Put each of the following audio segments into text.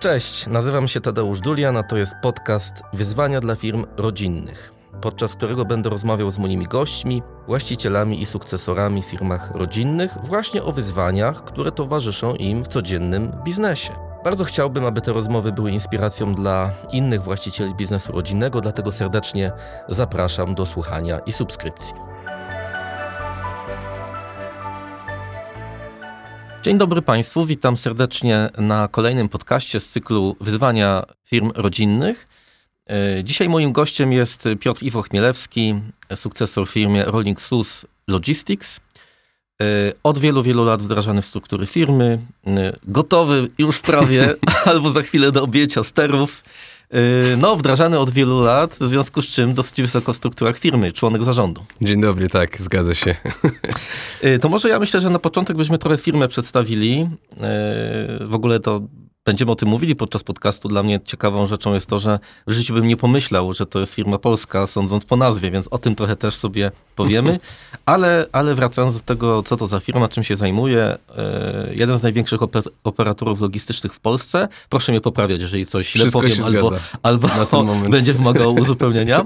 Cześć, nazywam się Tadeusz Dulian, a to jest podcast Wyzwania dla firm rodzinnych, podczas którego będę rozmawiał z moimi gośćmi, właścicielami i sukcesorami w firmach rodzinnych właśnie o wyzwaniach, które towarzyszą im w codziennym biznesie. Bardzo chciałbym, aby te rozmowy były inspiracją dla innych właścicieli biznesu rodzinnego, dlatego serdecznie zapraszam do słuchania i subskrypcji. Dzień dobry Państwu, witam serdecznie na kolejnym podcaście z cyklu Wyzwania firm rodzinnych. E, dzisiaj moim gościem jest Piotr Iwo Chmielewski, sukcesor w firmie Rolling Sus Logistics. E, od wielu, wielu lat wdrażany w struktury firmy, e, gotowy już prawie, albo za chwilę do objęcia sterów. Y, no, wdrażany od wielu lat, w związku z czym dosyć wysoko w strukturach firmy, członek zarządu. Dzień dobry, tak, zgadza się. Y, to może ja myślę, że na początek byśmy trochę firmę przedstawili. Y, w ogóle to będziemy o tym mówili podczas podcastu. Dla mnie ciekawą rzeczą jest to, że w życiu bym nie pomyślał, że to jest firma polska, sądząc po nazwie, więc o tym trochę też sobie powiemy. Ale, ale wracając do tego, co to za firma, czym się zajmuje, e, jeden z największych operatorów logistycznych w Polsce. Proszę mnie poprawiać, jeżeli coś źle powiem albo, albo będzie wymagało uzupełnienia.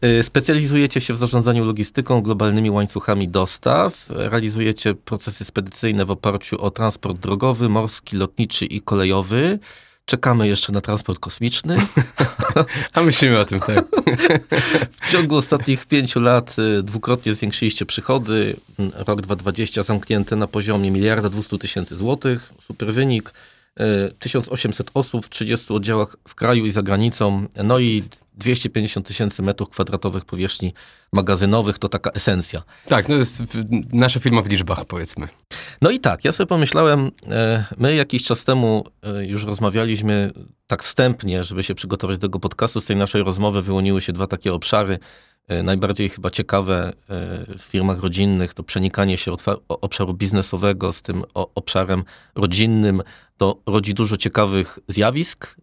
E, specjalizujecie się w zarządzaniu logistyką, globalnymi łańcuchami dostaw. Realizujecie procesy spedycyjne w oparciu o transport drogowy, morski, lotniczy i kolejowy Czekamy jeszcze na transport kosmiczny. A myślimy o tym, tak. w ciągu ostatnich pięciu lat y, dwukrotnie zwiększyliście przychody. Rok 2020 zamknięty na poziomie miliarda 200 tysięcy złotych. Super wynik. 1800 y, osób w 30 oddziałach w kraju i za granicą. No i 250 tysięcy metrów kwadratowych powierzchni magazynowych, to taka esencja. Tak, no jest nasza firma w liczbach, powiedzmy. No i tak, ja sobie pomyślałem, e, my jakiś czas temu e, już rozmawialiśmy tak wstępnie, żeby się przygotować do tego podcastu. Z tej naszej rozmowy wyłoniły się dwa takie obszary. E, najbardziej chyba ciekawe w firmach rodzinnych to przenikanie się obszaru biznesowego z tym obszarem rodzinnym. To rodzi dużo ciekawych zjawisk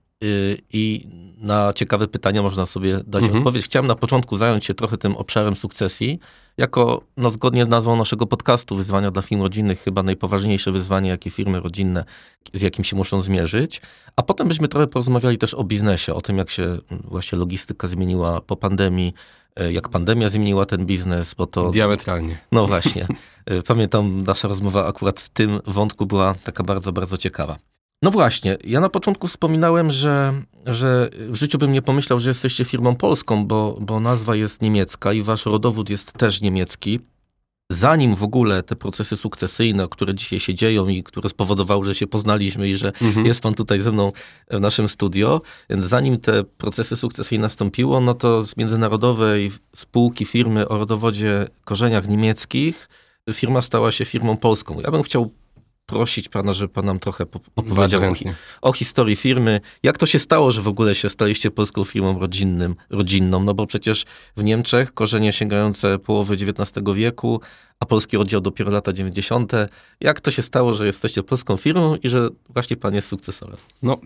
i na ciekawe pytania można sobie dać mhm. odpowiedź. Chciałem na początku zająć się trochę tym obszarem sukcesji, jako no, zgodnie z nazwą naszego podcastu Wyzwania dla firm rodzinnych, chyba najpoważniejsze wyzwanie, jakie firmy rodzinne, z jakim się muszą zmierzyć. A potem byśmy trochę porozmawiali też o biznesie, o tym, jak się mm, właśnie logistyka zmieniła po pandemii, e, jak pandemia zmieniła ten biznes, bo to... Diametralnie. No właśnie. E, pamiętam, nasza rozmowa akurat w tym wątku była taka bardzo, bardzo ciekawa. No właśnie, ja na początku wspominałem, że, że w życiu bym nie pomyślał, że jesteście firmą polską, bo, bo nazwa jest niemiecka i wasz rodowód jest też niemiecki. Zanim w ogóle te procesy sukcesyjne, które dzisiaj się dzieją i które spowodowały, że się poznaliśmy i że mhm. jest pan tutaj ze mną w naszym studio, zanim te procesy sukcesyjne nastąpiło, no to z międzynarodowej spółki, firmy o rodowodzie korzeniach niemieckich, firma stała się firmą polską. Ja bym chciał prosić pana, żeby pan nam trochę opowiedział o, o, historii firmy. Jak to się stało, że w ogóle się staliście polską firmą rodzinnym, rodzinną? No bo przecież w Niemczech korzenie sięgające połowy XIX wieku, a polski oddział dopiero lata 90. Jak to się stało, że jesteście polską firmą i że właśnie pan jest sukcesorem? No,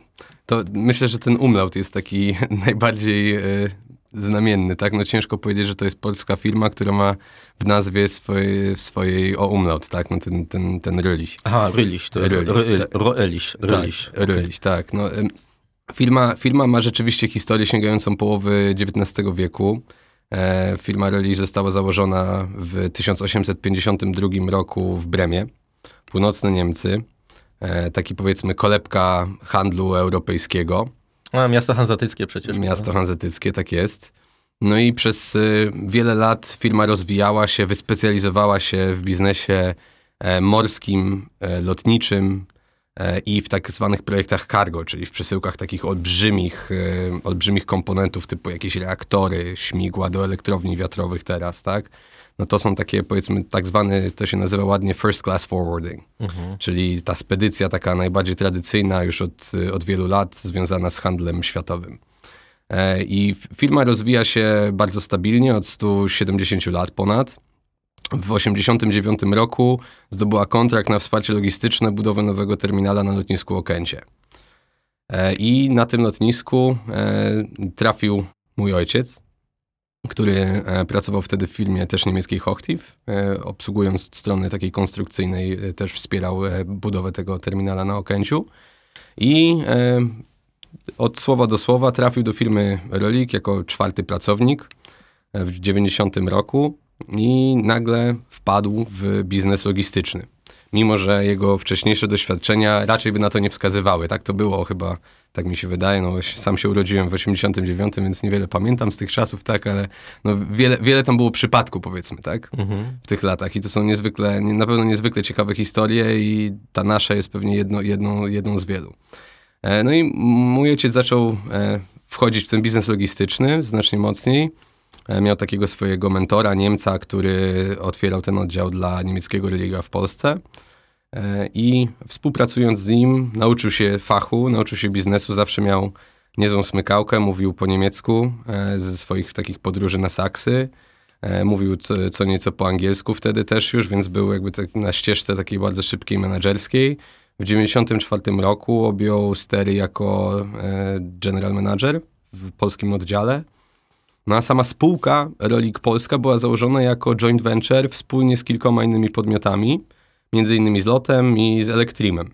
to myślę, że ten umlaut jest taki najbardziej y, znamienny, tak? No ciężko powiedzieć, że to jest polska firma, która ma w nazwie swojej, swojej o umlaut, tak? No ten, ten, ten Ryliś. Aha, Ryliś, to jest Ryliś, tak. Roeliś, Ryliś. Tak, okay. Ryliś, tak. No, firma, firma ma rzeczywiście historię sięgającą połowy XIX wieku. E, firma Ryliś została założona w 1852 roku w Bremie, północne Niemcy. E, taki powiedzmy kolebka handlu europejskiego. A, miasto hanzatyckie przecież. Miasto hanzatyckie, tak jest. No i przez y, wiele lat firma rozwijała się, wyspecjalizowała się w biznesie e, morskim, e, lotniczym e, i w tak zwanych projektach cargo, czyli w przesyłkach takich olbrzymich, olbrzymich komponentów typu jakieś reaktory, śmigła do elektrowni wiatrowych teraz, tak? No to są takie powiedzmy tak zwany, to się nazywa ładnie first class forwarding, mhm. czyli ta spedycja taka najbardziej tradycyjna już od, od wielu lat związana z handlem światowym. E, I firma rozwija się bardzo stabilnie od 170 lat ponad. W 1989 roku zdobyła kontrakt na wsparcie logistyczne budowy nowego terminala na lotnisku Okęcie. E, I na tym lotnisku e, trafił mój ojciec, który e, pracował wtedy w firmie też niemieckiej Hochtief, e, obsługując strony takiej konstrukcyjnej, e, też wspierał budowę tego terminala na Okęciu. I od słowa do słowa trafił do firmy Rolik jako czwarty pracownik w 90 roku i nagle wpadł w biznes logistyczny. Mimo, że jego wcześniejsze doświadczenia raczej by na to nie wskazywały. Tak to było chyba, tak mi się wydaje. No, sam się urodziłem w 89, więc niewiele pamiętam z tych czasów, tak, ale no, wiele, wiele tam było przypadku, powiedzmy, tak, mhm. w tych latach. I to są niezwykle, na pewno niezwykle ciekawe historie i ta nasza jest pewnie jedno, jedną, jedną z wielu. E, no i mój ojciec zaczął e, wchodzić w ten biznes logistyczny znacznie mocniej. E, miał takiego swojego mentora, Niemca, który otwierał ten oddział dla niemieckiego religia w Polsce. I współpracując z nim, nauczył się fachu, nauczył się biznesu, zawsze miał niezłą smykałkę, mówił po niemiecku ze swoich takich podróży na Saksy. Mówił co, co nieco po angielsku wtedy też już, więc był jakby tak na ścieżce takiej bardzo szybkiej menedżerskiej. W 1994 roku objął stery jako e, general manager w polskim oddziale. No a sama spółka Rolik Polska była założona jako joint venture wspólnie z kilkoma innymi podmiotami, między innymi z Lotem i z Elektrimem.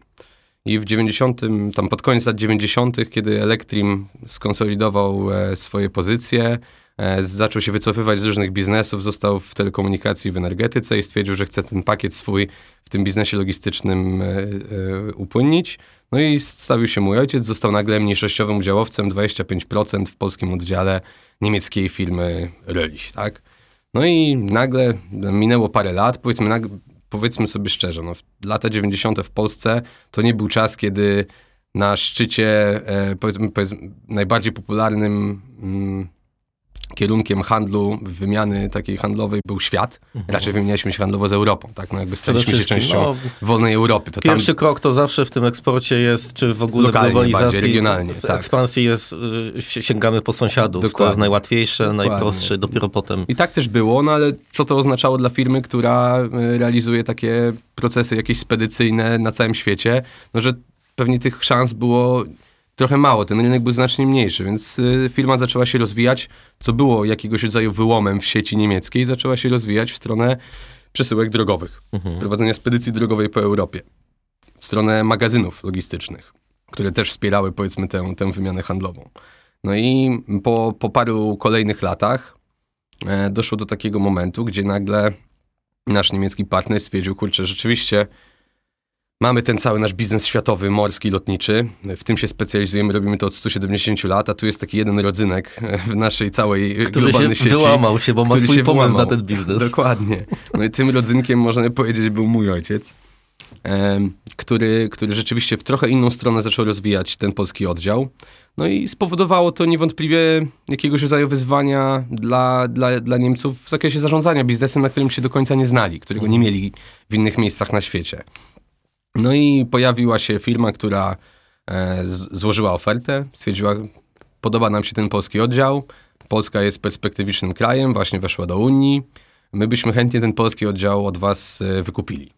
I w 90, tam pod koniec lat 90., kiedy Elektrim skonsolidował e, swoje pozycje, E, zaczął się wycofywać z różnych biznesów, został w telekomunikacji, w energetyce i stwierdził, że chce ten pakiet swój w tym biznesie logistycznym e, upłynnić. No i stawił się mój ojciec, został nagle mniejszościowym udziałowcem, 25% w polskim oddziale niemieckiej firmy Rölich, tak? No i nagle minęło parę lat, powiedzmy, nagle, powiedzmy sobie szczerze, no, lata 90. w Polsce to nie był czas, kiedy na szczycie, e, powiedzmy, powiedzmy, najbardziej popularnym mm, kierunkiem handlu, wymiany takiej handlowej był świat. Mhm. Raczej wymienialiśmy się handlowo z Europą, tak? No jakby staliśmy się częścią no, wolnej Europy. To pierwszy tam... krok to zawsze w tym eksporcie jest, czy w ogóle Lokalnie, w globalizacji, regionalnie, w tak. ekspansji jest, y, sięgamy po sąsiadów. Dokładnie. To jest najłatwiejsze, Dokładnie. najprostsze, dopiero potem. I tak też było, no ale co to oznaczało dla firmy, która y, realizuje takie procesy jakieś spedycyjne na całym świecie? No, że pewnie tych szans było trochę mało, ten rynek był znacznie mniejszy, więc y, firma zaczęła się rozwijać, co było jakiegoś rodzaju wyłomem w sieci niemieckiej, zaczęła się rozwijać w stronę przesyłek drogowych, mhm. prowadzenia spedycji drogowej po Europie, w stronę magazynów logistycznych, które też wspierały powiedzmy tę, tę wymianę handlową. No i po, po paru kolejnych latach e, doszło do takiego momentu, gdzie nagle nasz niemiecki partner stwierdził, kurczę, rzeczywiście Mamy ten cały nasz biznes światowy, morski, lotniczy. W tym się specjalizujemy, robimy to od 170 lat, a tu jest taki jeden rodzynek w naszej całej który globalnej się sieci. wyłamał się, bo ma swój pomysł wyłamał. na ten biznes. Dokładnie. No i tym rodzynkiem można powiedzieć był mój ojciec, który, który rzeczywiście w trochę inną stronę zaczął rozwijać ten polski oddział. No i spowodowało to niewątpliwie jakiegoś rodzaju wyzwania dla, dla, dla Niemców w zakresie zarządzania biznesem, na którym się do końca nie znali, którego nie mieli w innych miejscach na świecie. No i pojawiła się firma, która e, złożyła ofertę, stwierdziła, podoba nam się ten polski oddział, Polska jest perspektywicznym krajem, właśnie weszła do Unii, my byśmy chętnie ten polski oddział od was e, wykupili.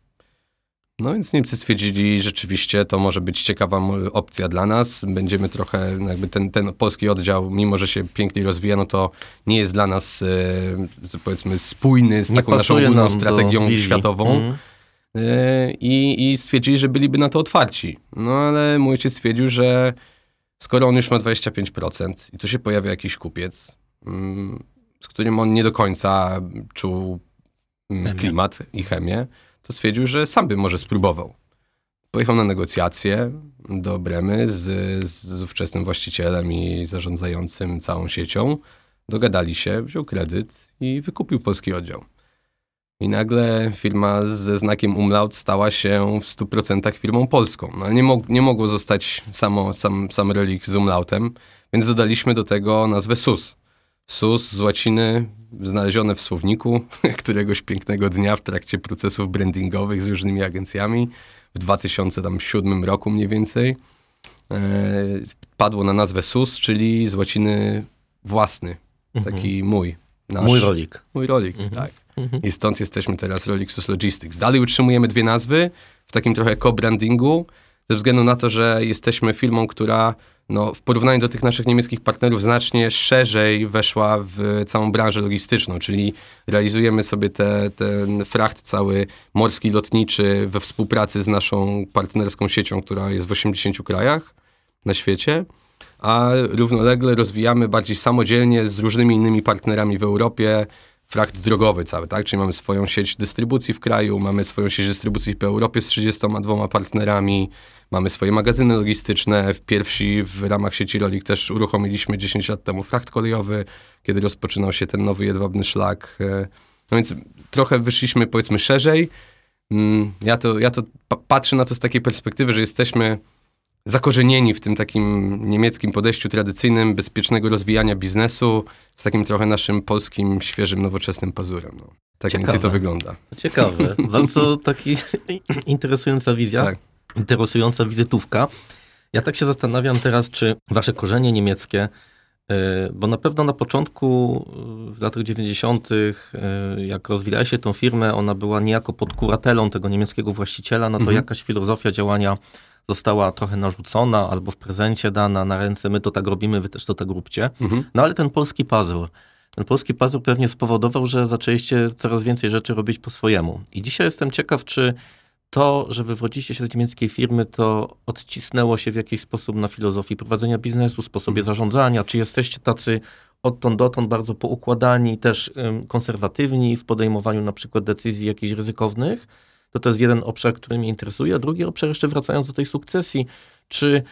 No więc Niemcy stwierdzili, rzeczywiście to może być ciekawa opcja dla nas. Będziemy trochę, jakby ten, ten polski oddział, mimo że się pięknie rozwija, no to nie jest dla nas, e, powiedzmy, spójny z nie taką naszą ogólną strategią światową. Mm. E, i, i stwierdzili, że byliby na to otwarci. No ale mój ojciec stwierdził, że skoro on już ma 25% i tu się pojawia jakiś kupiec, mm, z którym on nie do końca czuł mm, klimat i chemię, to stwierdził, że sam by może spróbował. Pojechał na negocjacje do Bremy z, z ówczesnym właścicielem i zarządzającym całą siecią. Dogadali się, wziął kredyt i wykupił polski oddział. I nagle firma ze znakiem umlaut stała się w 100% firmą polską. No, nie, mog nie mogło zostać samo, sam, sam relik z umlautem, więc dodaliśmy do tego nazwę SUS. SUS z łaciny znalezione w słowniku któregoś pięknego dnia w trakcie procesów brandingowych z różnymi agencjami w 2007 roku mniej więcej. E, padło na nazwę SUS, czyli z łaciny własny, mhm. taki mój. Nasz, mój rolik. Mój rolik, mhm. tak. Mhm. I stąd jesteśmy teraz Rolixus Logistics. Dalej utrzymujemy dwie nazwy w takim trochę co-brandingu, ze względu na to, że jesteśmy firmą, która no, w porównaniu do tych naszych niemieckich partnerów znacznie szerzej weszła w całą branżę logistyczną, czyli realizujemy sobie te, ten fracht cały morski, lotniczy we współpracy z naszą partnerską siecią, która jest w 80 krajach na świecie. a równolegle rozwijamy bardziej samodzielnie z różnymi innymi partnerami w Europie frakt drogowy cały, tak? Czyli mamy swoją sieć dystrybucji w kraju, mamy swoją sieć dystrybucji po Europie z 32 partnerami, mamy swoje magazyny logistyczne. Pierwsi w ramach sieci Rolik też uruchomiliśmy 10 lat temu frakt kolejowy, kiedy rozpoczynał się ten nowy jedwabny szlak. E, no więc trochę wyszliśmy powiedzmy szerzej. Mm, ja to, ja to patrzę na to z takiej perspektywy, że jesteśmy zakorzenieni w tym takim niemieckim podejściu tradycyjnym, bezpiecznego rozwijania biznesu, z takim trochę naszym polskim, świeżym, nowoczesnym pazurem. No. Tak Ciekawe. mniej to wygląda. Ciekawe. Bardzo taki interesująca wizja, tak. interesująca wizytówka. Ja tak się zastanawiam teraz, czy wasze korzenie niemieckie, e, bo na pewno na początku, e, w latach 90., e, jak rozwijała się tą firmę, ona była niejako pod kuratelą tego niemieckiego właściciela, no to mhm. jakaś filozofia działania została trochę narzucona albo w prezencie dana na ręce, my to tak robimy, wy też to tak róbcie. Mhm. No ale ten polski pazur, ten polski pazur pewnie spowodował, że zaczęliście coraz więcej rzeczy robić po swojemu. I dzisiaj jestem ciekaw, czy to, że wywodzicie się z niemieckiej firmy, to odcisnęło się w jakiś sposób na filozofii prowadzenia biznesu, sposobie mhm. zarządzania, czy jesteście tacy odtąd dotąd bardzo poukładani, też konserwatywni w podejmowaniu na przykład decyzji jakichś ryzykownych, to to jest jeden obszar, który mnie interesuje. A drugi obszar, jeszcze wracając do tej sukcesji, czy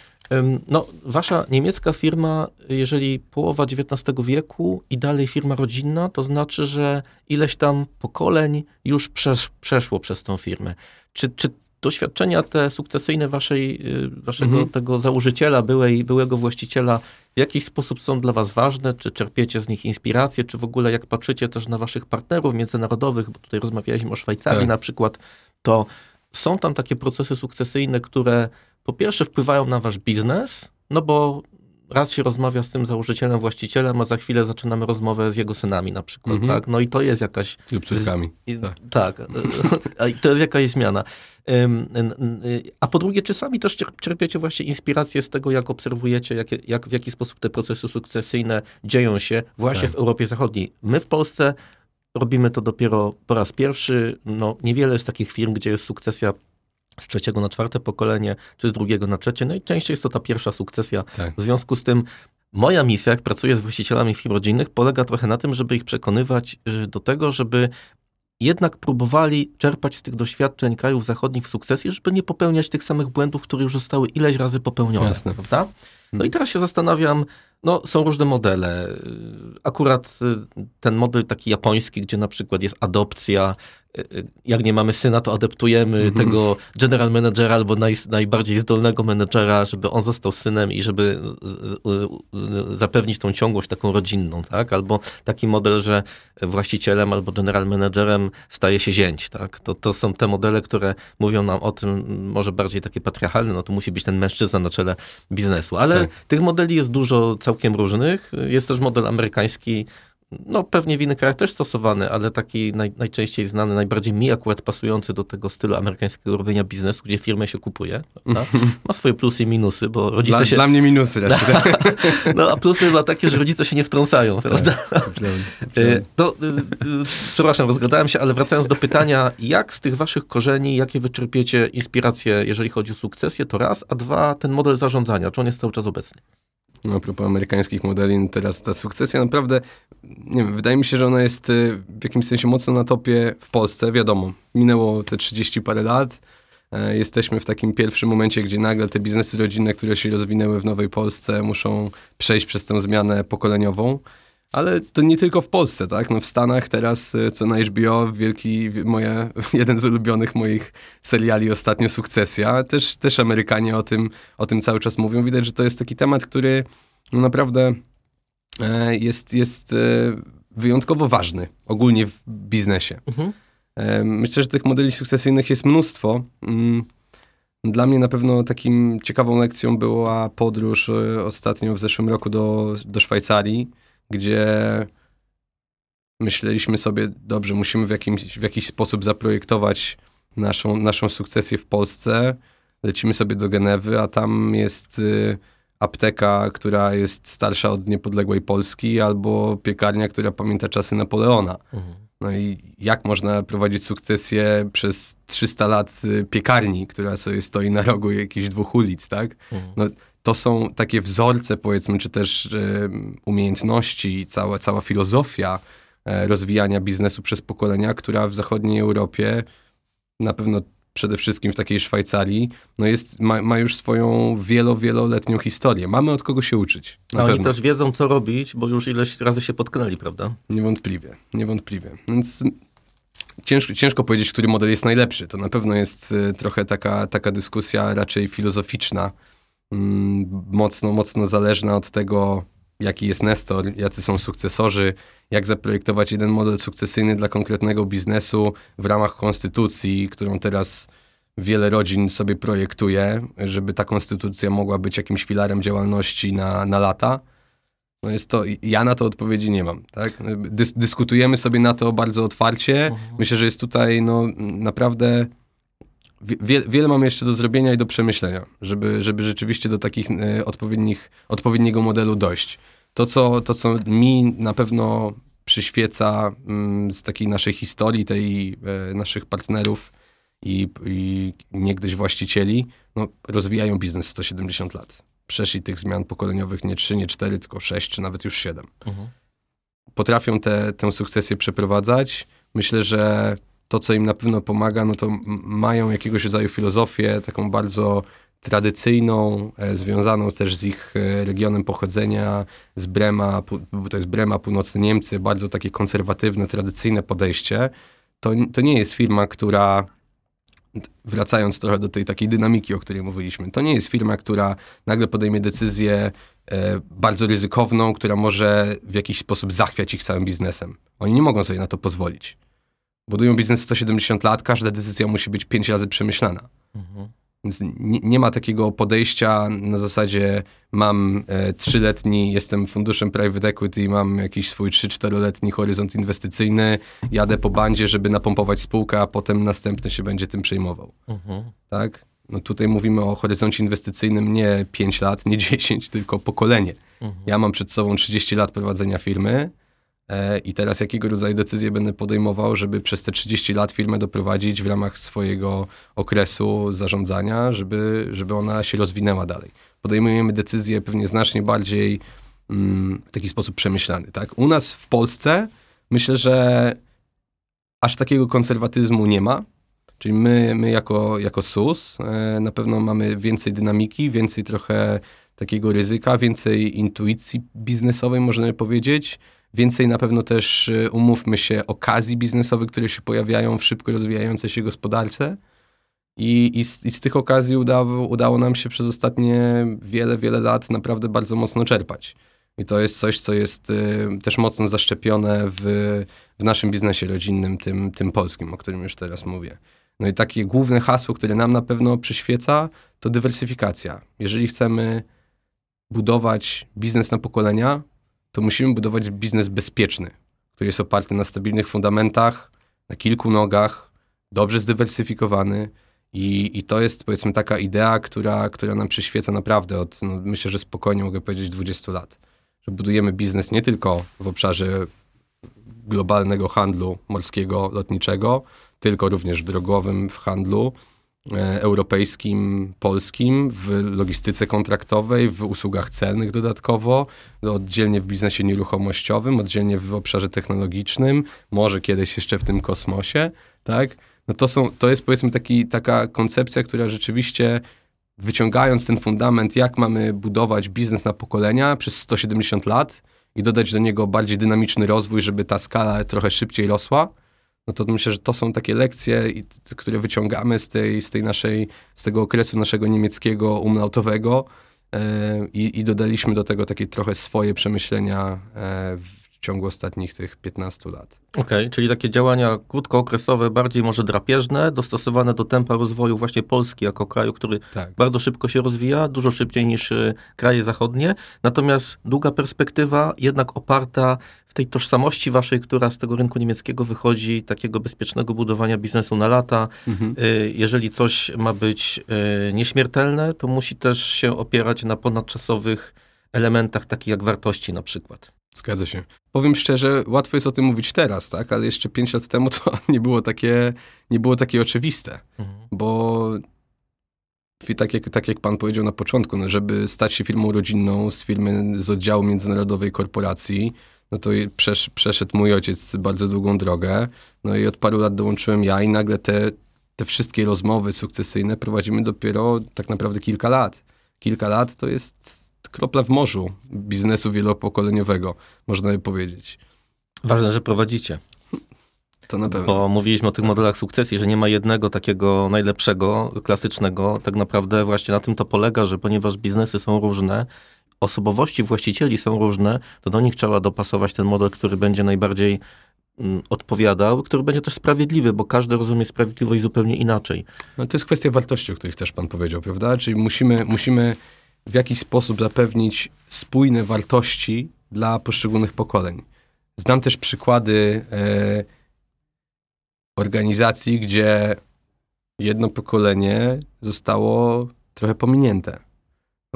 no, wasza niemiecka firma, jeżeli połowa XIX wieku i dalej firma rodzinna, to znaczy, że ileś tam pokoleń już przesz, przeszło przez tą firmę. Czy, czy doświadczenia te sukcesyjne waszej, y, waszego mhm. tego założyciela, byłej, byłego właściciela w jakiś sposób są dla was ważne? Czy czerpiecie z nich inspirację? Czy w ogóle jak patrzycie też na waszych partnerów międzynarodowych, bo tutaj rozmawialiśmy o Szwajcarii tak. na przykład, to są tam takie procesy sukcesyjne, które po pierwsze wpływają na wasz biznes, no bo raz się rozmawia z tym założycielem, właścicielem, a za chwilę zaczynamy rozmowę z jego synami na przykład, -hmm. tak? No i to jest jakaś... Lub córkami. Tak. tak. to jest jakaś zmiana. A po drugie, czy sami też czerpiecie właśnie inspirację z tego, jak obserwujecie, jak, jak w jaki sposób te procesy sukcesyjne dzieją się właśnie tak. w Europie Zachodniej. My w Polsce robimy to dopiero po raz pierwszy. No, niewiele jest takich firm, gdzie jest sukcesja z trzeciego na czwarte pokolenie, czy z drugiego na trzecie. Najczęściej jest to ta pierwsza sukcesja. Tak. W związku z tym moja misja, jak pracuję z właścicielami firm rodzinnych, polega trochę na tym, żeby ich przekonywać y, do tego, żeby jednak próbowali czerpać z tych doświadczeń krajów zachodnich w sukcesji, żeby nie popełniać tych samych błędów, które już zostały ileś razy popełnione. Jasne. Prawda? No i teraz się zastanawiam, no są różne modele. Akurat y, ten model taki japoński, gdzie na przykład jest adopcja, jak nie mamy syna, to adaptujemy mm -hmm. tego general managera albo naj, najbardziej zdolnego menedżera, żeby on został synem i żeby zapewnić tą ciągłość taką rodzinną, tak? Albo taki model, że właścicielem albo general managerem staje się zięć, tak? To, to są te modele, które mówią nam o tym, może bardziej takie patriarchalne, no to musi być ten mężczyzna na czele biznesu. Ale tak. tych modeli jest dużo całkiem różnych. Jest też model amerykański, no pewnie w innych krajach też stosowany, ale taki naj, najczęściej znany, najbardziej mi akurat pasujący do tego stylu amerykańskiego robienia biznesu, gdzie firmę się kupuje, ma swoje plusy i minusy, bo rodzice dla, się... Dla mnie minusy raczej. no a plusy chyba takie, że rodzice się nie wtrącają, tak, prawda? E, to, y, y, przepraszam, rozgadałem się, ale wracając do pytania, jak z tych waszych korzeni, jakie wyczerpiecie inspiracje, jeżeli chodzi o sukcesję, to raz, a dwa, ten model zarządzania, czy on jest cały czas obecny? No, a propos amerykańskich modeli, teraz ta sukcesja naprawdę, nie wiem, wydaje mi się, że ona jest y, w jakimś sensie mocno na topie w Polsce, wiadomo, minęło te 30 parę lat, e, jesteśmy w takim pierwszym momencie, gdzie nagle te biznesy rodzinne, które się rozwinęły w Nowej Polsce, muszą przejść przez tę zmianę pokoleniową. Ale to nie tylko w Polsce, tak? No w Stanach teraz, y, co na HBO, wielki, moje, jeden z ulubionych moich seriali ostatnio Sukcesja. Też, też Amerykanie o tym, o tym cały czas mówią. Widać, że to jest taki temat, który no naprawdę e, jest, jest e, wyjątkowo ważny ogólnie w biznesie. Mhm. E, myślę, że tych modeli sukcesyjnych jest mnóstwo. Mm, dla mnie na pewno takim ciekawą lekcją była podróż ostatnio w zeszłym roku do, do Szwajcarii gdzie myśleliśmy sobie, dobrze, musimy w, jakimś, w jakiś sposób zaprojektować naszą, naszą sukcesję w Polsce. Lecimy sobie do Genewy, a tam jest y, apteka, która jest starsza od niepodległej Polski, albo piekarnia, która pamięta czasy Napoleona. Mhm. No i jak można prowadzić sukcesję przez 300 lat y, piekarni, która sobie stoi na rogu jakichś dwóch ulic, tak? Mhm. No, to są takie wzorce, powiedzmy, czy też umiejętności, cała, cała filozofia e, rozwijania biznesu przez pokolenia, która w zachodniej Europie, na pewno przede wszystkim w takiej Szwajcarii, no jest, ma, ma już swoją wielo, wieloletnią historię. Mamy od kogo się uczyć. A oni też wiedzą, co robić, bo już ileś razy się potknęli, prawda? Niewątpliwie, niewątpliwie. Więc ciężko, ciężko powiedzieć, który model jest najlepszy. To na pewno jest y, trochę taka, taka dyskusja raczej filozoficzna, mocno, mocno zależna od tego, jaki jest Nestor, jacy są sukcesorzy, jak zaprojektować jeden model sukcesyjny dla konkretnego biznesu w ramach konstytucji, którą teraz wiele rodzin sobie projektuje, żeby ta konstytucja mogła być jakimś filarem działalności na, na lata. No jest to, ja na to odpowiedzi nie mam, tak? Dys, dyskutujemy sobie na to bardzo otwarcie. Mhm. Myślę, że jest tutaj no, naprawdę wie, wiele mamy jeszcze do zrobienia i do przemyślenia, żeby, żeby rzeczywiście do takich e, odpowiednich, odpowiedniego modelu dojść. To co, to, co mi na pewno przyświeca mm, z takiej naszej historii, tej e, naszych partnerów i, i niegdyś właścicieli, no, rozwijają biznes 170 lat przeszli tych zmian pokoleniowych nie trzy, nie cztery, tylko sześć, czy nawet już siedem. Mhm. Potrafią te, tę sukcesję przeprowadzać. Myślę, że to, co im na pewno pomaga, no to mają jakiegoś rodzaju filozofię, taką bardzo tradycyjną, e, związaną też z ich e, regionem pochodzenia, z Brema, to jest Brema, północne Niemcy, bardzo takie konserwatywne, tradycyjne podejście. To, to nie jest firma, która wracając trochę do tej takiej dynamiki, o której mówiliśmy, to nie jest firma, która nagle podejmie decyzję e, bardzo ryzykowną, która może w jakiś sposób zachwiać ich całym biznesem. Oni nie mogą sobie na to pozwolić. Budują biznes 170 lat, każda decyzja musi być 5 razy przemyślana. Mhm. Więc nie, nie, ma takiego podejścia na zasadzie mam e, trzyletni, jestem funduszem private equity, mam jakiś swój 3-4-letni horyzont inwestycyjny, jadę po bandzie, żeby napompować spółkę, a potem następny się będzie tym przejmował. Mhm. Tak? No tutaj mówimy o horyzoncie inwestycyjnym nie 5 lat, nie 10, tylko pokolenie. Mhm. Ja mam przed sobą 30 lat prowadzenia firmy, I teraz jakiego rodzaju decyzje będę podejmował, żeby przez te 30 lat firmę doprowadzić w ramach swojego okresu zarządzania, żeby, żeby ona się rozwinęła dalej. Podejmujemy decyzje pewnie znacznie bardziej mm, w taki sposób przemyślany. Tak? U nas w Polsce myślę, że aż takiego konserwatyzmu nie ma. Czyli my, my jako, jako SUS e, na pewno mamy więcej dynamiki, więcej trochę takiego ryzyka, więcej intuicji biznesowej, można powiedzieć Więcej na pewno też, y, umówmy się, okazji biznesowych, które się pojawiają w szybko rozwijającej się gospodarce. I, i, z, i z tych okazji udało, udało nam się przez ostatnie wiele, wiele lat naprawdę bardzo mocno czerpać. I to jest coś, co jest y, też mocno zaszczepione w, w naszym biznesie rodzinnym, tym, tym polskim, o którym już teraz mówię. No i takie główne hasło, które nam na pewno przyświeca, to dywersyfikacja. Jeżeli chcemy budować biznes na pokolenia, to musimy budować biznes bezpieczny, który jest oparty na stabilnych fundamentach, na kilku nogach, dobrze zdywersyfikowany. I, I to jest powiedzmy taka idea, która, która nam przyświeca naprawdę od, no, myślę, że spokojnie mogę powiedzieć, 20 lat. Że budujemy biznes nie tylko w obszarze globalnego handlu morskiego, lotniczego, tylko również w drogowym, w handlu, europejskim, polskim, w logistyce kontraktowej, w usługach celnych dodatkowo, oddzielnie w biznesie nieruchomościowym, oddzielnie w obszarze technologicznym, może kiedyś jeszcze w tym kosmosie, tak? No to, są, to jest powiedzmy taki, taka koncepcja, która rzeczywiście wyciągając ten fundament, jak mamy budować biznes na pokolenia przez 170 lat i dodać do niego bardziej dynamiczny rozwój, żeby ta skala trochę szybciej rosła, no to myślę, że to są takie lekcje, które wyciągamy z, tej, z, tej naszej, z tego okresu naszego niemieckiego umlautowego e, i, i, dodaliśmy do tego takie trochę swoje przemyślenia e, ciągu ostatnich tych 15 lat. Okej, okay, czyli takie działania krótkookresowe, bardziej może drapieżne, dostosowane do tempa rozwoju właśnie Polski jako kraju, który tak. bardzo szybko się rozwija, dużo szybciej niż e, kraje zachodnie. Natomiast długa perspektywa, jednak oparta w tej tożsamości waszej, która z tego rynku niemieckiego wychodzi, takiego bezpiecznego budowania biznesu na lata. Mhm. E, jeżeli coś ma być e, nieśmiertelne, to musi też się opierać na ponadczasowych elementach, takich jak wartości na przykład. Zgadza się. Powiem szczerze, łatwo jest o tym mówić teraz, tak? Ale jeszcze pięć lat temu to nie było takie, nie było takie oczywiste, mhm. bo tak jak, tak jak pan powiedział na początku, no żeby stać się firmą rodzinną z firmy z oddziału międzynarodowej korporacji, no to przesz, przeszedł mój ojciec bardzo długą drogę, no i od paru lat dołączyłem ja i nagle te, te wszystkie rozmowy sukcesyjne prowadzimy dopiero tak naprawdę kilka lat. Kilka lat to jest kropla w morzu biznesu wielopokoleniowego, można by powiedzieć. Ważne, że prowadzicie. To na pewno. Bo mówiliśmy o tych modelach sukcesji, że nie ma jednego takiego najlepszego, klasycznego. Tak naprawdę właśnie na tym to polega, że ponieważ biznesy są różne, osobowości właścicieli są różne, to do nich trzeba dopasować ten model, który będzie najbardziej mm, odpowiadał, który będzie też sprawiedliwy, bo każdy rozumie sprawiedliwość zupełnie inaczej. No to jest kwestia wartości, o których też pan powiedział, prawda? Czyli musimy, musimy w jakiś sposób zapewnić spójne wartości dla poszczególnych pokoleń. Znam też przykłady e, organizacji, gdzie jedno pokolenie zostało trochę pominięte.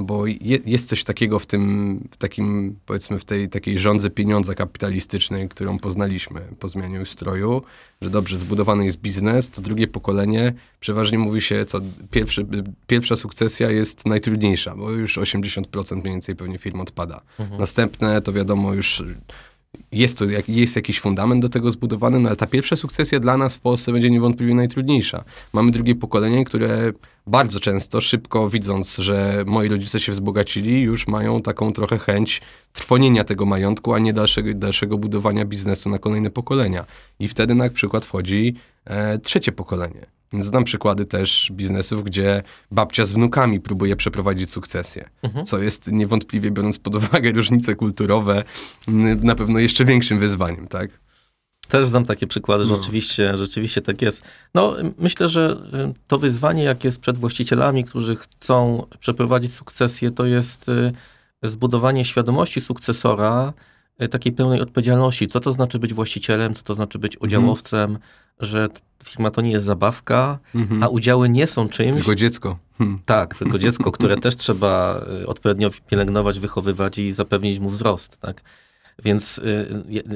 No bo je, jest coś takiego w tym, w takim, powiedzmy, w tej takiej rządze pieniądza kapitalistycznej, którą poznaliśmy po zmianie ustroju, że dobrze, zbudowany jest biznes, to drugie pokolenie, przeważnie mówi się, co pierwszy, pierwsza sukcesja jest najtrudniejsza, bo już 80% mniej więcej pewnie firm odpada. Mhm. Następne to wiadomo już jest to jest jakiś fundament do tego zbudowany, no ale ta pierwsza sukcesja dla nas w Polsce będzie niewątpliwie najtrudniejsza. Mamy drugie pokolenie, które bardzo często, szybko widząc, że moi rodzice się wzbogacili, już mają taką trochę chęć trwonienia tego majątku, a nie dalszego, dalszego budowania biznesu na kolejne pokolenia. I wtedy na przykład wchodzi e, trzecie pokolenie. Znam przykłady też biznesów, gdzie babcia z wnukami próbuje przeprowadzić sukcesję, mhm. co jest niewątpliwie, biorąc pod uwagę różnice kulturowe, na pewno jeszcze większym wyzwaniem, tak? Też znam takie przykłady, no. rzeczywiście, rzeczywiście tak jest. No, myślę, że y, to wyzwanie, jakie jest przed właścicielami, którzy chcą przeprowadzić sukcesję, to jest y, zbudowanie świadomości sukcesora, takiej pełnej odpowiedzialności. Co to znaczy być właścicielem, co to znaczy być mhm. udziałowcem, mhm. że firma to nie jest zabawka, mhm. a udziały nie są czymś... Tylko dziecko. Hmm. Tak, tylko dziecko, które też trzeba odpowiednio pielęgnować, wychowywać i zapewnić mu wzrost. Tak? Więc y,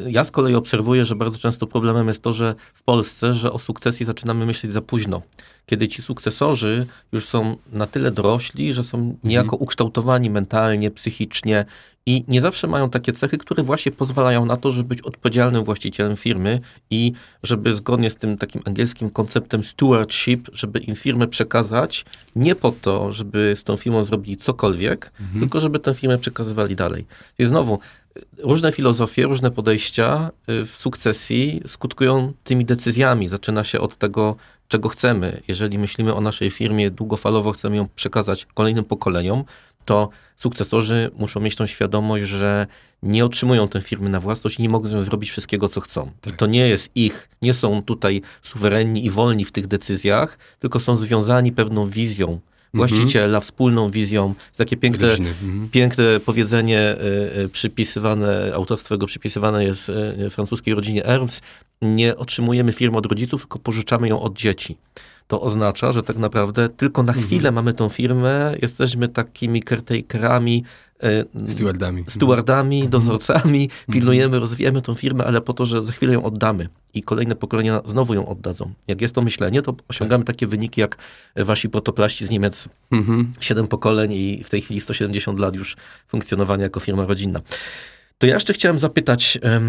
ja z kolei obserwuję, że bardzo często problemem jest to, że w Polsce, że o sukcesji zaczynamy myśleć za późno. Kiedy ci sukcesorzy już są na tyle dorośli, że są niejako mhm. ukształtowani mentalnie, psychicznie i nie zawsze mają takie cechy, które właśnie pozwalają na to, żeby być odpowiedzialnym właścicielem firmy i żeby zgodnie z tym takim angielskim konceptem stewardship, żeby im firmę przekazać nie po to, żeby z tą firmą zrobili cokolwiek, mhm. tylko żeby tę firmę przekazywali dalej. I znowu, różne filozofie, różne podejścia y, w sukcesji skutkują tymi decyzjami. Zaczyna się od tego, czego chcemy. Jeżeli myślimy o naszej firmie długofalowo, chcemy ją przekazać kolejnym pokoleniom, to sukcesorzy muszą mieć tą świadomość, że nie otrzymują tę firmy na własność i nie mogą zrobić wszystkiego, co chcą. Tak. To nie jest ich, nie są tutaj suwerenni i wolni w tych decyzjach, tylko są związani pewną wizją właściciela, mhm. wspólną wizją. Takie piękne, mhm. piękne powiedzenie y, przypisywane, autorstwo jego przypisywane jest y, francuskiej rodzinie Ernst. Nie otrzymujemy firmy od rodziców, tylko pożyczamy ją od dzieci to oznacza, że tak naprawdę tylko na chwilę mhm. mamy tą firmę, jesteśmy takimi caretakerami, stewardami, stewardami mhm. dozorcami, mhm. pilnujemy, rozwijamy tą firmę, ale po to, że za chwilę ją oddamy i kolejne pokolenia znowu ją oddadzą. Jak jest to myślenie, to osiągamy tak. takie wyniki jak wasi protoplaści z Niemiec. Mhm. Siedem pokoleń i w tej chwili 170 lat już funkcjonowania jako firma rodzinna. To ja jeszcze chciałem zapytać e,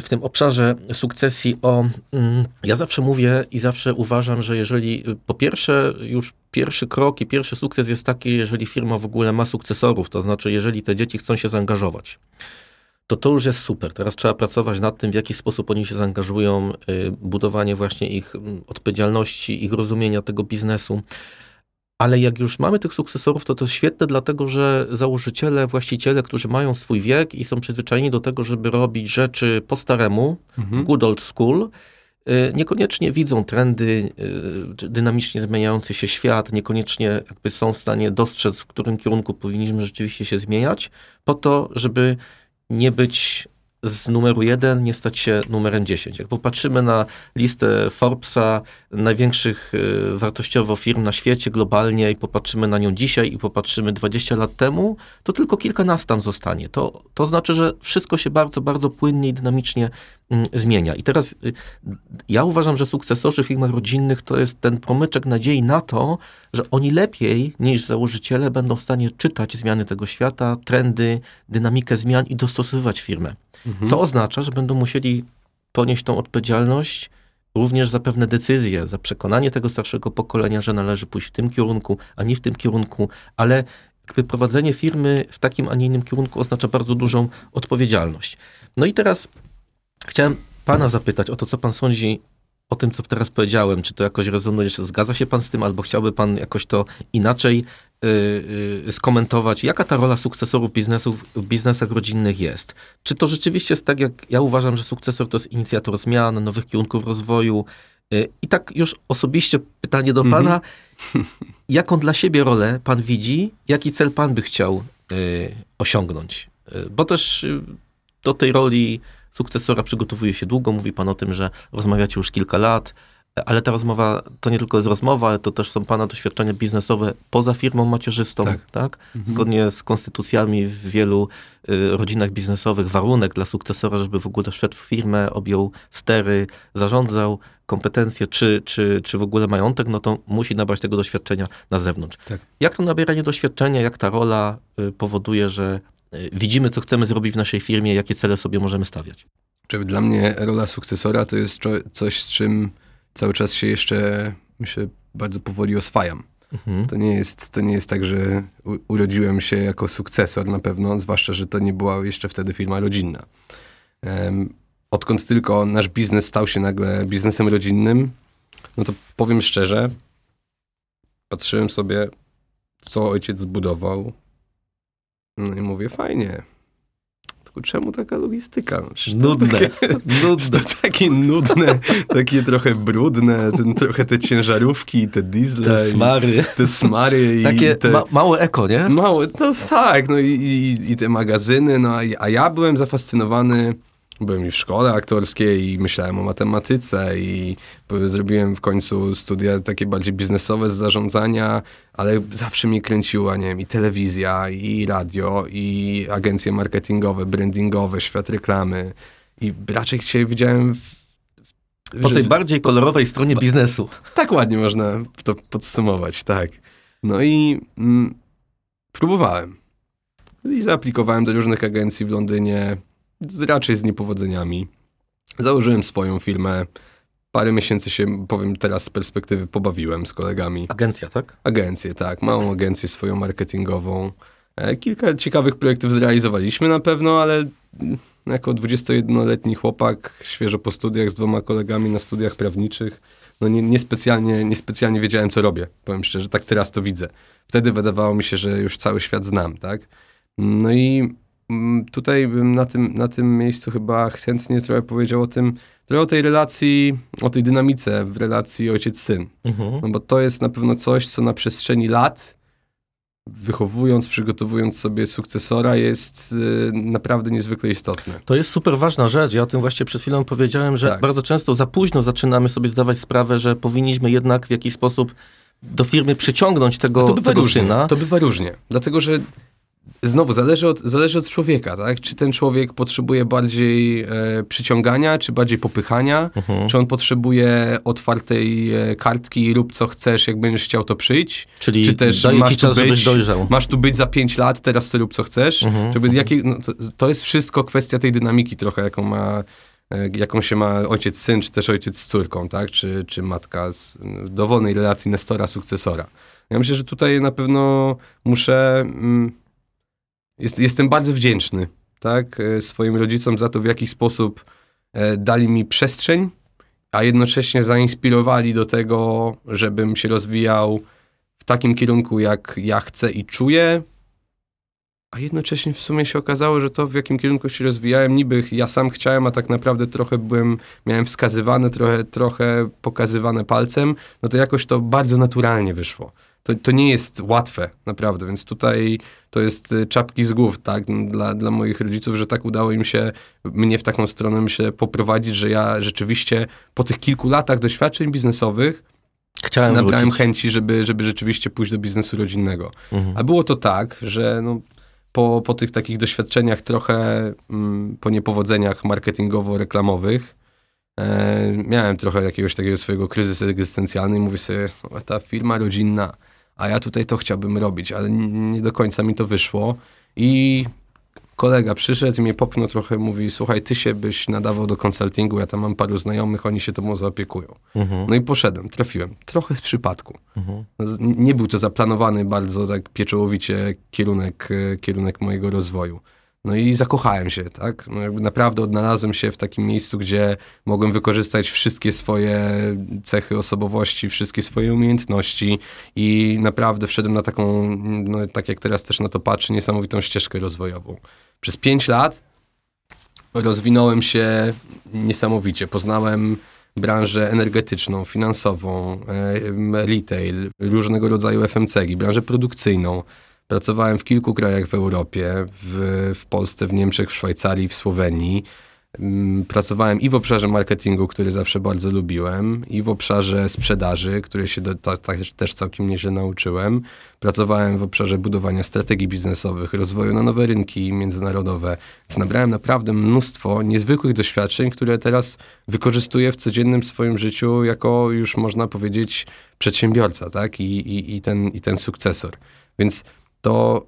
w tym obszarze sukcesji o. Mm, ja zawsze mówię i zawsze uważam, że jeżeli y, po pierwsze już pierwszy krok i pierwszy sukces jest taki, jeżeli firma w ogóle ma sukcesorów, to znaczy jeżeli te dzieci chcą się zaangażować to to już jest super. Teraz trzeba pracować nad tym, w jaki sposób oni się zaangażują, y, budowanie właśnie ich mm, odpowiedzialności, ich rozumienia tego biznesu. Ale jak już mamy tych sukcesorów, to to świetne, dlatego że założyciele, właściciele, którzy mają swój wiek i są przyzwyczajeni do tego, żeby robić rzeczy po staremu, mhm. good old school, y, niekoniecznie widzą trendy, y, dynamicznie zmieniający się świat, niekoniecznie jakby są w stanie dostrzec, w którym kierunku powinniśmy rzeczywiście się zmieniać, po to, żeby nie być z numeru 1 nie stać się numerem 10. Jak popatrzymy na listę Forbesa, największych y, wartościowo firm na świecie globalnie i popatrzymy na nią dzisiaj i popatrzymy 20 lat temu, to tylko kilkanaście tam zostanie. To, to znaczy, że wszystko się bardzo, bardzo płynnie i dynamicznie mm, zmienia. I teraz y, ja uważam, że sukcesorzy w firmach rodzinnych to jest ten promyczek nadziei na to, że oni lepiej niż założyciele będą w stanie czytać zmiany tego świata, trendy, dynamikę zmian i dostosowywać firmę. Mhm. To oznacza, że będą musieli ponieść tą odpowiedzialność również za pewne decyzje, za przekonanie tego starszego pokolenia, że należy pójść w tym kierunku, a nie w tym kierunku, ale jakby prowadzenie firmy w takim, a nie innym kierunku oznacza bardzo dużą odpowiedzialność. No i teraz chciałem pana zapytać o to, co pan sądzi o tym, co teraz powiedziałem. Czy to jakoś rezonuje, czy zgadza się pan z tym, albo chciałby pan jakoś to inaczej skomentować, jaka ta rola sukcesorów biznesów w biznesach rodzinnych jest. Czy to rzeczywiście jest tak, jak ja uważam, że sukcesor to jest inicjator zmian, nowych kierunków rozwoju. Y, I tak już osobiście pytanie do pana, mm -hmm. jaką dla siebie rolę pan widzi, jaki cel pan by chciał osiągnąć? Bo też do tej roli sukcesora przygotowuje się długo, mówi pan o tym, że rozmawiacie już kilka lat, ale ta rozmowa to nie tylko jest rozmowa, ale to też są pana doświadczenia biznesowe poza firmą macierzystą, tak? tak? Mhm. Zgodnie z konstytucjami w wielu y, rodzinach biznesowych warunek dla sukcesora, żeby w ogóle wszedł w firmę, objął stery, zarządzał kompetencje, czy, czy, czy w ogóle majątek, no to musi nabrać tego doświadczenia na zewnątrz. Tak. Jak to nabieranie doświadczenia, jak ta rola y, powoduje, że y, widzimy, co chcemy zrobić w naszej firmie, jakie cele sobie możemy stawiać? Czy dla mnie rola sukcesora to jest coś, z czym cały czas się jeszcze, myślę, bardzo powoli oswajam. Mhm. To, nie jest, to nie jest tak, że u, urodziłem się jako sukcesor na pewno, zwłaszcza, że to nie była jeszcze wtedy firma rodzinna. Um, odkąd tylko nasz biznes stał się nagle biznesem rodzinnym, no to powiem szczerze, patrzyłem sobie, co ojciec zbudował, no i mówię, fajnie, tylko czemu taka logistyka? No, nudne. Takie, nudne. Takie nudne, takie trochę brudne, ten, trochę te ciężarówki, te diesle. Te smary. Te smary. takie te, ma, małe eko, nie? Małe, to tak. No i, i, i te magazyny. No, a ja byłem zafascynowany byłem i w szkole aktorskiej i myślałem o matematyce i zrobiłem w końcu studia takie bardziej biznesowe z zarządzania, ale zawsze mnie kręciła, nie wiem, i telewizja, i radio, i agencje marketingowe, brandingowe, świat reklamy. I raczej się widziałem w, po tej bardziej kolorowej stronie biznesu. Tak ładnie można to podsumować, tak. No i mm, próbowałem. I zaaplikowałem do różnych agencji w Londynie, raczej z niepowodzeniami. Założyłem swoją firmę. Parę miesięcy się, powiem teraz z perspektywy, pobawiłem z kolegami. Agencja, tak? Agencję, tak. Małą agencję swoją marketingową. E, kilka ciekawych projektów zrealizowaliśmy na pewno, ale jako 21-letni chłopak, świeżo po studiach z dwoma kolegami na studiach prawniczych, no nie, niespecjalnie, niespecjalnie wiedziałem, co robię. Powiem szczerze, tak teraz to widzę. Wtedy wydawało mi się, że już cały świat znam, tak? No i Mm, tutaj bym na tym, na tym miejscu chyba chętnie trochę powiedział o tym, trochę o tej relacji, o tej dynamice w relacji ojciec-syn. Mhm. No bo to jest na pewno coś, co na przestrzeni lat, wychowując, przygotowując sobie sukcesora, jest y, naprawdę niezwykle istotne. To jest super ważna rzecz. Ja o tym właśnie przed chwilą powiedziałem, że tak. bardzo często za późno zaczynamy sobie zdawać sprawę, że powinniśmy jednak w jakiś sposób do firmy przyciągnąć tego, to bywa tego różnie, syna. To bywa różnie, dlatego że Znowu, zależy od, zależy od człowieka, tak? Czy ten człowiek potrzebuje bardziej e, przyciągania, czy bardziej popychania? Mhm. Czy on potrzebuje otwartej e, kartki, rób co chcesz, jak będziesz chciał, to przyjdź? Czyli czy też masz, czas, tu być, masz tu być za pięć lat, teraz sobie rób co chcesz? Mhm. Żeby, jakie, no, to, to, jest wszystko kwestia tej dynamiki trochę, jaką ma e, jaką się ma ojciec syn, czy też ojciec z córką, tak? Czy, czy matka z dowolnej relacji nestora, sukcesora. Ja myślę, że tutaj na pewno muszę... Mm, jest, jestem bardzo wdzięczny tak, e, swoim rodzicom za to, w jaki sposób e, dali mi przestrzeń, a jednocześnie zainspirowali do tego, żebym się rozwijał w takim kierunku, jak ja chcę i czuję. A jednocześnie w sumie się okazało, że to, w jakim kierunku się rozwijałem, niby ja sam chciałem, a tak naprawdę trochę byłem, miałem wskazywane, trochę, trochę pokazywane palcem, no to jakoś to bardzo naturalnie wyszło. To, to nie jest łatwe, naprawdę, więc tutaj to jest y, czapki z głów, tak, dla, dla moich rodziców, że tak udało im się mnie w taką stronę, myślę, poprowadzić, że ja rzeczywiście po tych kilku latach doświadczeń biznesowych Chciałem nabrałem wrócić. chęci, żeby, żeby rzeczywiście pójść do biznesu rodzinnego. Mhm. A było to tak, że no, po, po tych takich doświadczeniach trochę, mm, po niepowodzeniach marketingowo-reklamowych, e, miałem trochę jakiegoś takiego swojego kryzysu egzystencjalnego i mówię sobie, no, ta firma rodzinna, a ja tutaj to chciałbym robić, ale nie do końca mi to wyszło i kolega przyszedł i mnie popchnął trochę, mówi, słuchaj, ty się byś nadawał do konsultingu, ja tam mam paru znajomych, oni się tobą zaopiekują. Mhm. No i poszedłem, trafiłem, trochę z przypadku. Mhm. Nie był to zaplanowany bardzo tak pieczołowicie kierunek, e, kierunek mojego rozwoju. No i zakochałem się, tak? No jakby naprawdę odnalazłem się w takim miejscu, gdzie mogłem wykorzystać wszystkie swoje cechy osobowości, wszystkie swoje umiejętności i naprawdę wszedłem na taką, no tak jak teraz też na to patrzę, niesamowitą ścieżkę rozwojową. Przez pięć lat rozwinąłem się niesamowicie. Poznałem branżę energetyczną, finansową, e, retail, różnego rodzaju FMCG, branżę produkcyjną. Pracowałem w kilku krajach w Europie, w, w Polsce, w Niemczech, w Szwajcarii, w Słowenii. Mm, Pracowałem i w obszarze marketingu, który zawsze bardzo lubiłem, i w obszarze sprzedaży, który się do, też całkiem nieźle nauczyłem. Pracowałem w obszarze budowania strategii biznesowych, rozwoju na nowe rynki międzynarodowe. Więc nabrałem naprawdę mnóstwo niezwykłych doświadczeń, które teraz wykorzystuję w codziennym swoim życiu jako już można powiedzieć przedsiębiorca, tak? I, i, i, ten, i ten sukcesor. Więc to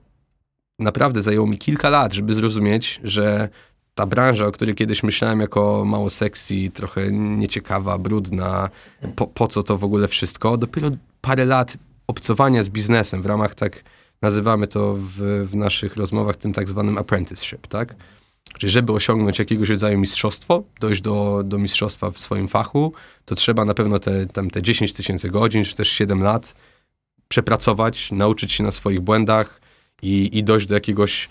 naprawdę zajęło mi kilka lat, żeby zrozumieć, że ta branża, o której kiedyś myślałem jako mało sexy, trochę nieciekawa, brudna, po, po co to w ogóle wszystko, dopiero parę lat obcowania z biznesem w ramach tak, nazywamy to w, w naszych rozmowach tym tak zwanym apprenticeship, tak? Czyli żeby osiągnąć jakiegoś rodzaju mistrzostwo, dojść do, do mistrzostwa w swoim fachu, to trzeba na pewno te, tam te 10 tysięcy godzin, czy też 7 lat przepracować, nauczyć się na swoich błędach i, i dojść do jakiegoś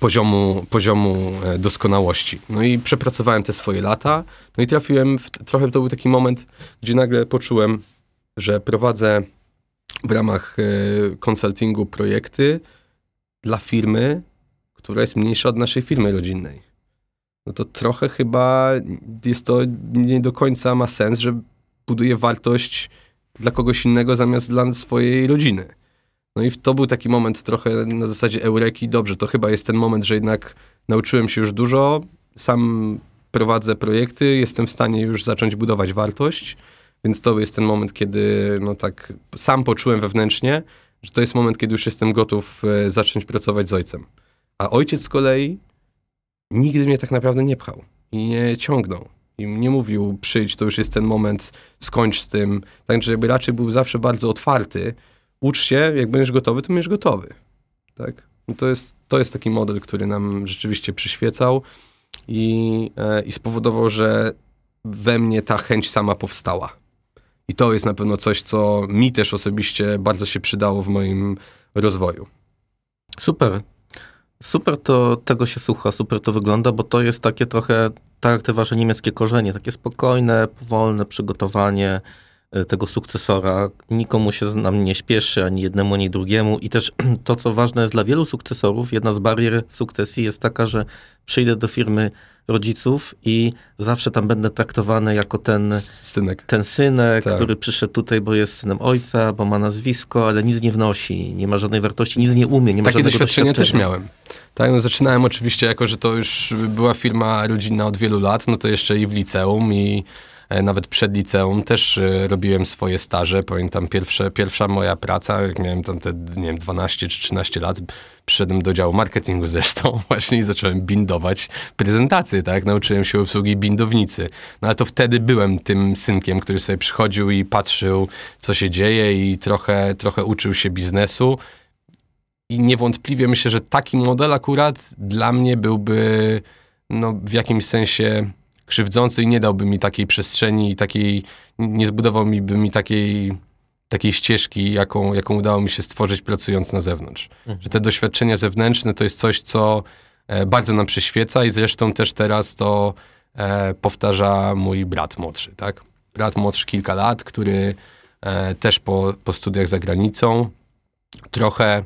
poziomu, poziomu e, doskonałości. No i przepracowałem te swoje lata, no i trafiłem, w, trochę to był taki moment, gdzie nagle poczułem, że prowadzę w ramach e, konsultingu projekty dla firmy, która jest mniejsza od naszej firmy rodzinnej. No to trochę chyba jest to nie do końca ma sens, że buduję wartość dla kogoś innego zamiast dla swojej rodziny. No i to był taki moment trochę na zasadzie eureki, dobrze, to chyba jest ten moment, że jednak nauczyłem się już dużo, sam prowadzę projekty, jestem w stanie już zacząć budować wartość, więc to jest ten moment, kiedy no tak sam poczułem wewnętrznie, że to jest moment, kiedy już jestem gotów e, zacząć pracować z ojcem. A ojciec z kolei nigdy mnie tak naprawdę nie pchał i nie ciągnął. I nie mówił, przyjdź, to już jest ten moment, skończ z tym. Także jakby raczej był zawsze bardzo otwarty. Ucz się, jak będziesz gotowy, to będziesz gotowy. Tak? No to, jest, to jest taki model, który nam rzeczywiście przyświecał i, e, i spowodował, że we mnie ta chęć sama powstała. I to jest na pewno coś, co mi też osobiście bardzo się przydało w moim rozwoju. Super. Super to tego się słucha, super to wygląda, bo to jest takie trochę, tak jak te wasze niemieckie korzenie, takie spokojne, powolne przygotowanie e, tego sukcesora. Nikomu się z nam nie śpieszy, ani jednemu, ani drugiemu. I też to, co ważne jest dla wielu sukcesorów, jedna z barier w sukcesji jest taka, że przyjdę do firmy rodziców i zawsze tam będę traktowany jako ten Synek. ten synek, Tak. który przyszedł tutaj, bo jest synem ojca, bo ma nazwisko, ale nic nie wnosi, nie ma żadnej wartości, nic nie umie, nie ma Takie żadnego doświadczenia też miałem. Tak, no zaczynałem oczywiście, jako że to już była firma rodzinna od wielu lat, no to jeszcze i w liceum i e, nawet przed liceum też e, robiłem swoje staże. Pamiętam pierwsze, pierwsza moja praca, jak miałem tam te, nie wiem, 12 czy 13 lat, przyszedłem do działu marketingu zresztą właśnie i zacząłem bindować prezentacje, tak? Nauczyłem się obsługi bindownicy. No ale to wtedy byłem tym synkiem, który sobie przychodził i patrzył, co się dzieje i trochę, trochę uczył się biznesu. I niewątpliwie myślę, że taki model akurat dla mnie byłby no, w jakimś sensie krzywdzący i nie dałby mi takiej przestrzeni i takiej, nie zbudował mi, by mi takiej, takiej ścieżki, jaką, jaką udało mi się stworzyć pracując na zewnątrz. Mhm. Że te doświadczenia zewnętrzne to jest coś, co e, bardzo nam przyświeca i zresztą też teraz to e, powtarza mój brat młodszy, tak? Brat młodszy kilka lat, który e, też po, po studiach za granicą. Trochę,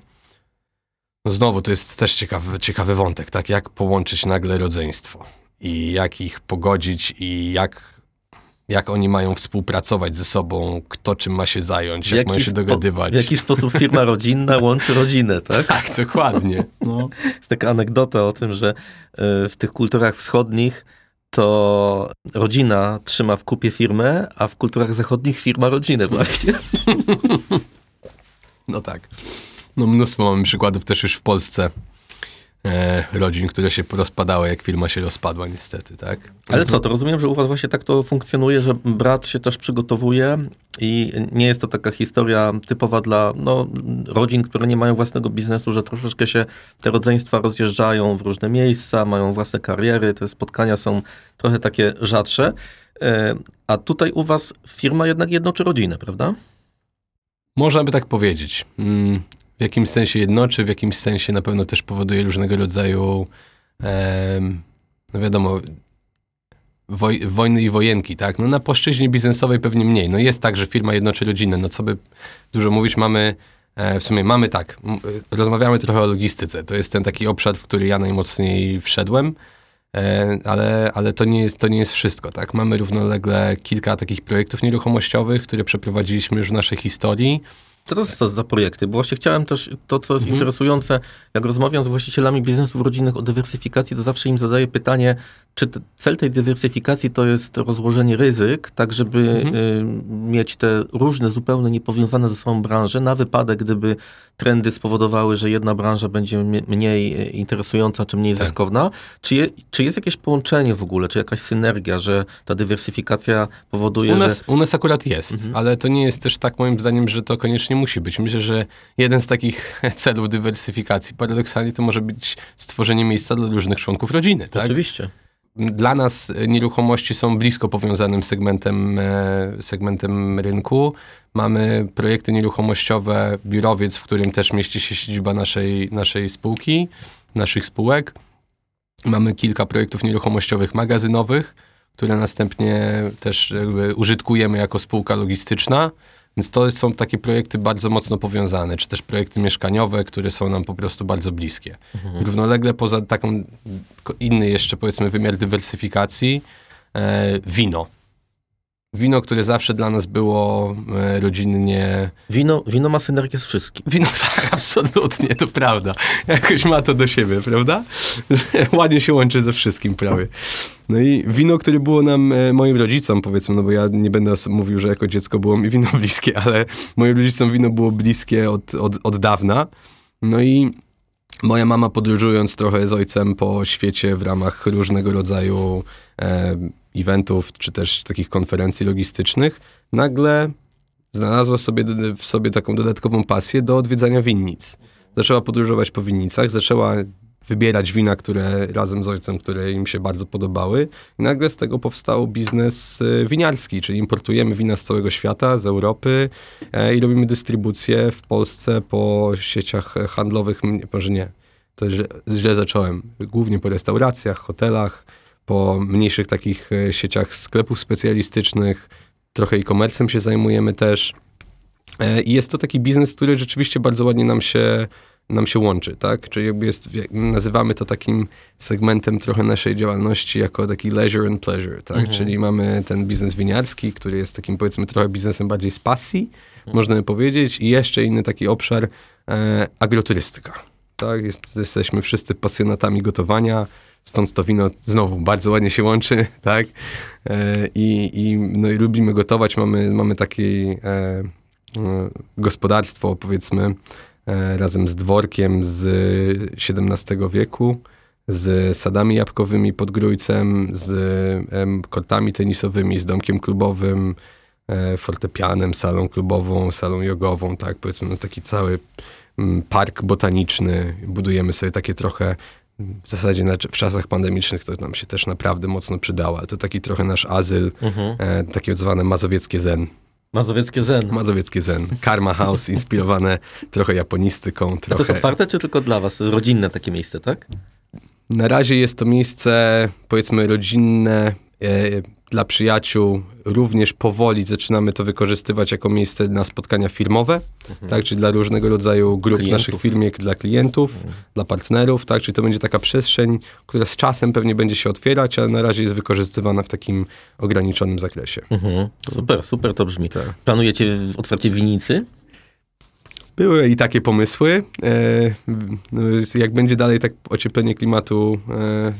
znowu, to jest też ciekawy, ciekawy wątek, tak? Jak połączyć nagle rodzeństwo i jak ich pogodzić i jak, jak oni mają współpracować ze sobą, kto czym ma się zająć, jak mają się dogadywać. W jaki sposób firma rodzinna łączy rodzinę, tak? tak, dokładnie. No. Jest taka anegdota o tym, że e, w tych kulturach wschodnich to rodzina trzyma w kupie firmę, a w kulturach zachodnich firma rodzinę właśnie. No tak. No mnóstwo mamy przykładów też już w Polsce e, rodzin, które się rozpadały, jak firma się rozpadła niestety, tak? Ale co, to rozumiem, że u was właśnie tak to funkcjonuje, że brat się też przygotowuje i nie jest to taka historia typowa dla no, rodzin, które nie mają własnego biznesu, że troszeczkę się te rodzeństwa rozjeżdżają w różne miejsca, mają własne kariery, te spotkania są trochę takie rzadsze. E, a tutaj u was firma jednak jednoczy rodzinę, prawda? Można by tak powiedzieć. W jakimś sensie jednoczy, w jakimś sensie na pewno też powoduje różnego rodzaju, no wiadomo, woj, wojny i wojenki, tak? No na płaszczyźnie biznesowej pewnie mniej. No jest tak, że firma jednoczy rodzinę. No co by dużo mówić, mamy e, w sumie mamy tak, rozmawiamy trochę o logistyce. To jest ten taki obszar, w który ja najmocniej wszedłem, e, ale, ale to, nie jest, to nie jest wszystko. Tak? Mamy równolegle kilka takich projektów nieruchomościowych, które przeprowadziliśmy już w naszej historii. Co to są za projekty? Bo właśnie chciałem też, to co jest mhm. interesujące, jak rozmawiam z właścicielami biznesów rodzinnych o dywersyfikacji, to zawsze im zadaję pytanie, czy cel tej dywersyfikacji to jest rozłożenie ryzyk, tak żeby mhm. y, mieć te różne, zupełnie niepowiązane ze sobą branże, na wypadek, gdyby trendy spowodowały, że jedna branża będzie mniej y, interesująca, czy mniej tak. zyskowna? Czy, je, czy jest jakieś połączenie w ogóle, czy jakaś synergia, że ta dywersyfikacja powoduje, u nas, że... U nas akurat jest, mhm. ale to nie jest też tak moim zdaniem, że to koniecznie musi być. Myślę, że jeden z takich celów dywersyfikacji paradoksalnie to może być stworzenie miejsca dla różnych członków rodziny. Tak? Oczywiście dla nas nieruchomości są blisko powiązanym segmentem, e, segmentem rynku. Mamy projekty nieruchomościowe, biurowiec, w którym też mieści się siedziba naszej, naszej spółki, naszych spółek. Mamy kilka projektów nieruchomościowych magazynowych, które następnie też użytkujemy jako spółka logistyczna. Więc to są takie projekty bardzo mocno powiązane, czy też projekty mieszkaniowe, które są nam po prostu bardzo bliskie. Mhm. Równolegle poza taką inny jeszcze powiedzmy wymiar dywersyfikacji, e, wino. Wino, które zawsze dla nas było e, rodzinnie. Wino, wino ma synergię z wszystkim. Wino, tak, absolutnie, to prawda. Jakoś ma to do siebie, prawda? Ładnie się łączy ze wszystkim prawie. No i wino, które było nam, e, moim rodzicom, powiedzmy, no bo ja nie będę mówił, że jako dziecko było mi wino bliskie, ale moim rodzicom wino było bliskie od, od, od dawna. No i Moja mama podróżując trochę z ojcem po świecie w ramach różnego rodzaju e, eventów, czy też takich konferencji logistycznych, nagle znalazła sobie w sobie taką dodatkową pasję do odwiedzania winnic. Zaczęła podróżować po winnicach, zaczęła wybierać wina, które razem z ojcem, które im się bardzo podobały. I nagle z tego powstał biznes e, winiarski, czyli importujemy wina z całego świata, z Europy e, i robimy dystrybucję w Polsce po sieciach handlowych, może nie, to źle, źle zacząłem, głównie po restauracjach, hotelach, po mniejszych takich e, sieciach sklepów specjalistycznych, trochę e-commerce'em się zajmujemy też. I jest to taki biznes, który rzeczywiście bardzo ładnie nam się nam się łączy, tak? Czyli jakby jest, nazywamy to takim segmentem trochę naszej działalności jako taki leisure and pleasure, tak? Mhm. Czyli mamy ten biznes winiarski, który jest takim powiedzmy trochę biznesem bardziej z pasji, mhm. można by powiedzieć, i jeszcze inny taki obszar e, agroturystyka, tak? Jest, jesteśmy wszyscy pasjonatami gotowania, stąd to wino znowu bardzo ładnie się łączy, tak? E, i, i, no, i lubimy gotować, mamy, mamy takie e, gospodarstwo, powiedzmy, E, razem z dworkiem z XVII wieku, z sadami jabłkowymi pod Grójcem, z kortami tenisowymi, z domkiem klubowym, e, fortepianem, salą klubową, salą jogową, tak, powiedzmy, no taki cały mm, park botaniczny. Budujemy sobie takie trochę, w zasadzie w czasach pandemicznych to nam się też naprawdę mocno przydało, ale to taki trochę nasz azyl, mhm. e, takie zwane mazowieckie zen. Mazowieckie Zen. Mazowieckie Zen. Karma House, inspirowane trochę japonistyką. Trochę... A to jest otwarte, czy tylko dla was? Rodzinne takie miejsce, tak? Na razie jest to miejsce, powiedzmy, rodzinne. Dla przyjaciół również powoli zaczynamy to wykorzystywać jako miejsce na spotkania firmowe, tak, czyli dla różnego rodzaju grup Klientów. naszych firm, dla klientów, dla partnerów, tak, czyli to będzie taka przestrzeń, która z czasem pewnie będzie się otwierać, ale na razie jest wykorzystywana w takim ograniczonym zakresie. Mhm. Super, super to brzmi. Planujecie otwarcie winnicy? Były i takie pomysły. E, no, jak będzie dalej tak ocieplenie klimatu e,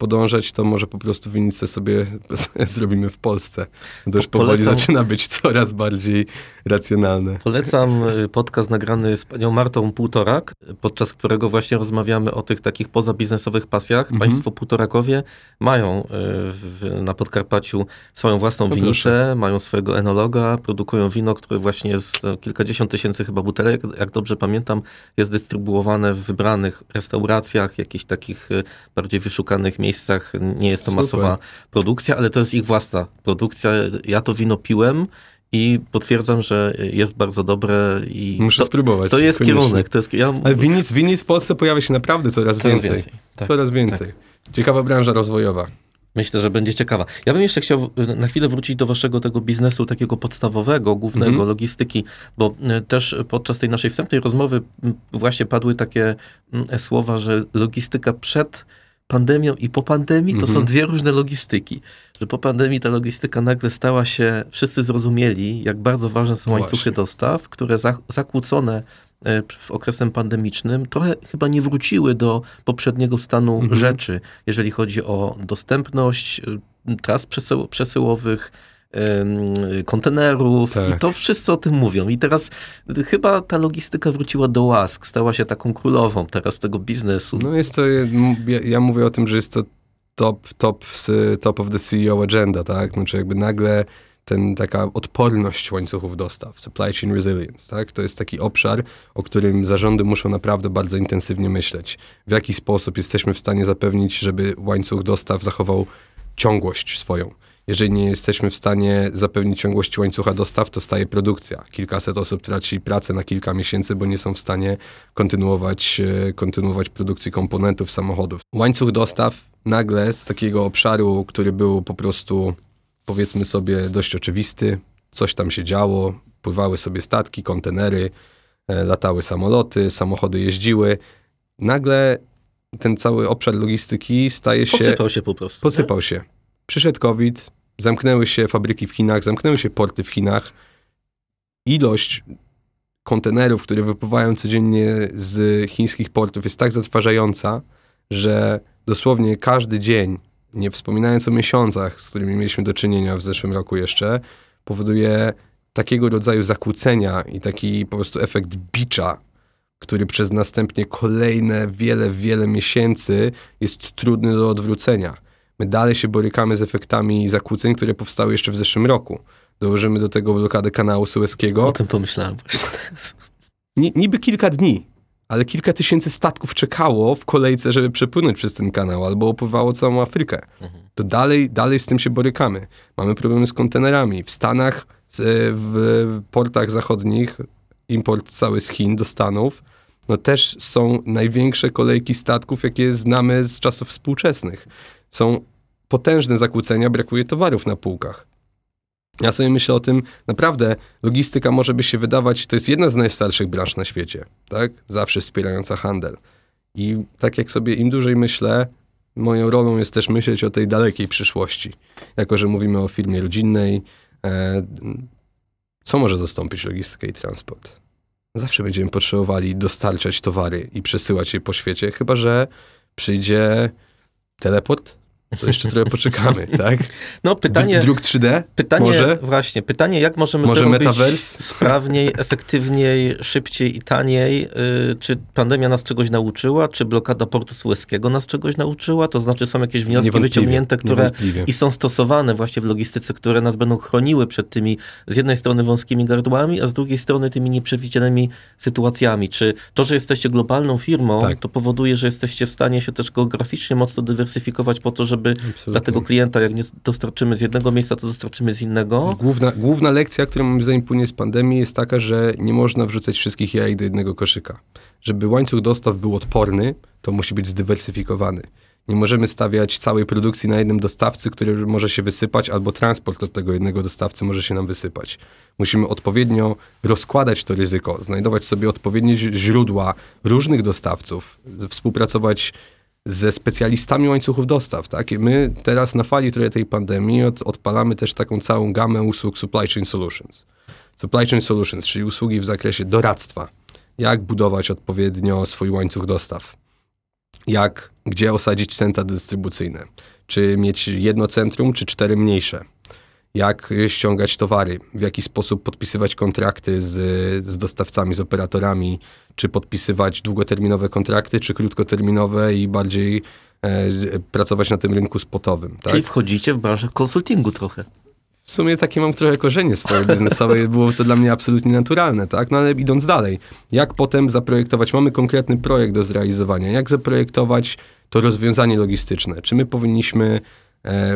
podążać, to może po prostu winnicę sobie zrobimy w Polsce. To już powoli Polecam. zaczyna być coraz bardziej racjonalne. Polecam y, podcast nagrany z panią Martą Półtorak, podczas którego właśnie rozmawiamy o tych takich pozabiznesowych pasjach. Mhm. Państwo Półtorakowie mają y, w, na Podkarpaciu swoją własną No winnicę, mają swojego enologa, produkują wino, które właśnie z e, kilkadziesiąt tysięcy chyba butelek, jak dobrze pamiętam, jest dystrybuowane w wybranych restauracjach, jakichś takich y, bardziej wyszukanych miejscach. Nie jest to Super. masowa produkcja, ale to jest ich własna produkcja. Ja to wino piłem i potwierdzam, że jest bardzo dobre i Muszę to, spróbować. to jest koniecznie. kierunek. To jest, ja, Ale winnic, winnic w Polsce pojawia się naprawdę coraz Coraz więcej. więcej, tak. Coraz więcej. Ciekawa branża rozwojowa. Myślę, że będzie ciekawa. Ja bym jeszcze chciał na chwilę wrócić do waszego tego biznesu takiego podstawowego, głównego, Mhm. logistyki, bo y, też podczas tej naszej wstępnej rozmowy właśnie padły takie m, słowa, że logistyka przed pandemią i po pandemii to Mhm. są dwie różne logistyki. Że po pandemii ta logistyka nagle stała się, wszyscy zrozumieli, jak bardzo ważne są łańcuchy Właśnie. dostaw, które za, zakłócone e, w okresem pandemicznym trochę chyba nie wróciły do poprzedniego stanu Mhm. rzeczy, jeżeli chodzi o dostępność y, tras przesył, przesyłowych, kontenerów Tak. i to wszyscy o tym mówią. I teraz chyba ta logistyka wróciła do łask, stała się taką królową teraz tego biznesu. No jest to, ja, ja mówię o tym, że jest to top, top, top of the CEO agenda, tak? Znaczy jakby nagle ten, taka odporność łańcuchów dostaw, supply chain resilience, tak? To jest taki obszar, o którym zarządy muszą naprawdę bardzo intensywnie myśleć. W jaki sposób jesteśmy w stanie zapewnić, żeby łańcuch dostaw zachował ciągłość swoją. Jeżeli nie jesteśmy w stanie zapewnić ciągłości łańcucha dostaw, to staje produkcja. Kilkaset osób traci pracę na kilka miesięcy, bo nie są w stanie kontynuować, e, kontynuować produkcji komponentów samochodów. Łańcuch dostaw nagle z takiego obszaru, który był po prostu, powiedzmy sobie, dość oczywisty, coś tam się działo, pływały sobie statki, kontenery, e, latały samoloty, samochody jeździły. Nagle ten cały obszar logistyki staje się Posypał się po prostu. Posypał się. Przyszedł COVID, zamknęły się fabryki w Chinach, zamknęły się porty w Chinach. Ilość kontenerów, które wypływają codziennie z chińskich portów jest tak zatrważająca, że dosłownie każdy dzień, nie wspominając o miesiącach, z którymi mieliśmy do czynienia w zeszłym roku jeszcze, powoduje takiego rodzaju zakłócenia i taki po prostu efekt bicza, który przez następnie kolejne wiele, wiele miesięcy jest trudny do odwrócenia. My dalej się borykamy z efektami zakłóceń, które powstały jeszcze w zeszłym roku. Dołożymy do tego blokadę kanału sueskiego. O tym pomyślałem właśnie. Ni, niby kilka dni, ale kilka tysięcy statków czekało w kolejce, żeby przepłynąć przez ten kanał, albo opływało całą Afrykę. To dalej, dalej z tym się borykamy. Mamy problemy z kontenerami. W Stanach, w portach zachodnich, import cały z Chin do Stanów, no też są największe kolejki statków, jakie znamy z czasów współczesnych. Są potężne zakłócenia, brakuje towarów na półkach. Ja sobie myślę o tym, naprawdę logistyka może by się wydawać, to jest jedna z najstarszych branż na świecie, tak? Zawsze wspierająca handel. I tak jak sobie im dłużej myślę, moją rolą jest też myśleć o tej dalekiej przyszłości. Jako, że mówimy o firmie rodzinnej, e, co może zastąpić logistykę i transport? Zawsze będziemy potrzebowali dostarczać towary i przesyłać je po świecie, chyba że przyjdzie teleport. To jeszcze trochę poczekamy, tak? No pytanie... Druk 3D? Pytanie, Może? właśnie, pytanie, jak możemy Może to robić metaverse? sprawniej, efektywniej, szybciej i taniej? Yy, Czy pandemia nas czegoś nauczyła? Czy blokada portu sueskiego nas czegoś nauczyła? To znaczy są jakieś wnioski wyciągnięte, które i są stosowane właśnie w logistyce, które nas będą chroniły przed tymi z jednej strony wąskimi gardłami, a z drugiej strony tymi nieprzewidzianymi sytuacjami. Czy to, że jesteście globalną firmą, Tak. to powoduje, że jesteście w stanie się też geograficznie mocno dywersyfikować po to, żeby Absolutnie. dla tego klienta, jak nie dostarczymy z jednego miejsca, to dostarczymy z innego? Główna, główna lekcja, którą moim zdaniem płynie z pandemii jest taka, że nie można wrzucać wszystkich jajek do jednego koszyka. Żeby łańcuch dostaw był odporny, to musi być zdywersyfikowany. Nie możemy stawiać całej produkcji na jednym dostawcy, który może się wysypać, albo transport od tego jednego dostawcy może się nam wysypać. Musimy odpowiednio rozkładać to ryzyko, znajdować sobie odpowiednie źródła różnych dostawców, współpracować ze specjalistami łańcuchów dostaw. Tak? I my teraz na fali trochę tej pandemii od, odpalamy też taką całą gamę usług Supply Chain Solutions. Supply Chain Solutions, czyli usługi w zakresie doradztwa. Jak budować odpowiednio swój łańcuch dostaw. Jak, gdzie osadzić centra dystrybucyjne. Czy mieć jedno centrum, czy cztery mniejsze jak ściągać towary, w jaki sposób podpisywać kontrakty z, z dostawcami, z operatorami, czy podpisywać długoterminowe kontrakty, czy krótkoterminowe i bardziej e, pracować na tym rynku spotowym. Tak? Czyli wchodzicie w branżę konsultingu trochę. W sumie takie mam trochę korzenie swoje biznesowe, było to dla mnie absolutnie naturalne, tak? No ale idąc dalej, jak potem zaprojektować, mamy konkretny projekt do zrealizowania, jak zaprojektować to rozwiązanie logistyczne? Czy my powinniśmy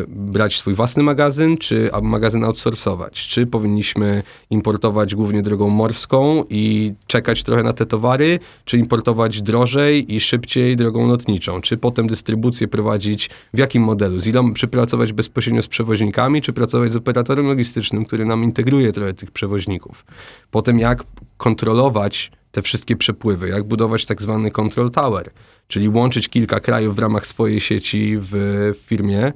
brać swój własny magazyn, czy magazyn outsourcować? Czy powinniśmy importować głównie drogą morską i czekać trochę na te towary, czy importować drożej i szybciej drogą lotniczą? Czy potem dystrybucję prowadzić w jakim modelu? Z ilą, czy pracować bezpośrednio z przewoźnikami, czy pracować z operatorem logistycznym, który nam integruje trochę tych przewoźników? Potem jak kontrolować te wszystkie przepływy, jak budować tak zwany control tower, czyli łączyć kilka krajów w ramach swojej sieci w firmie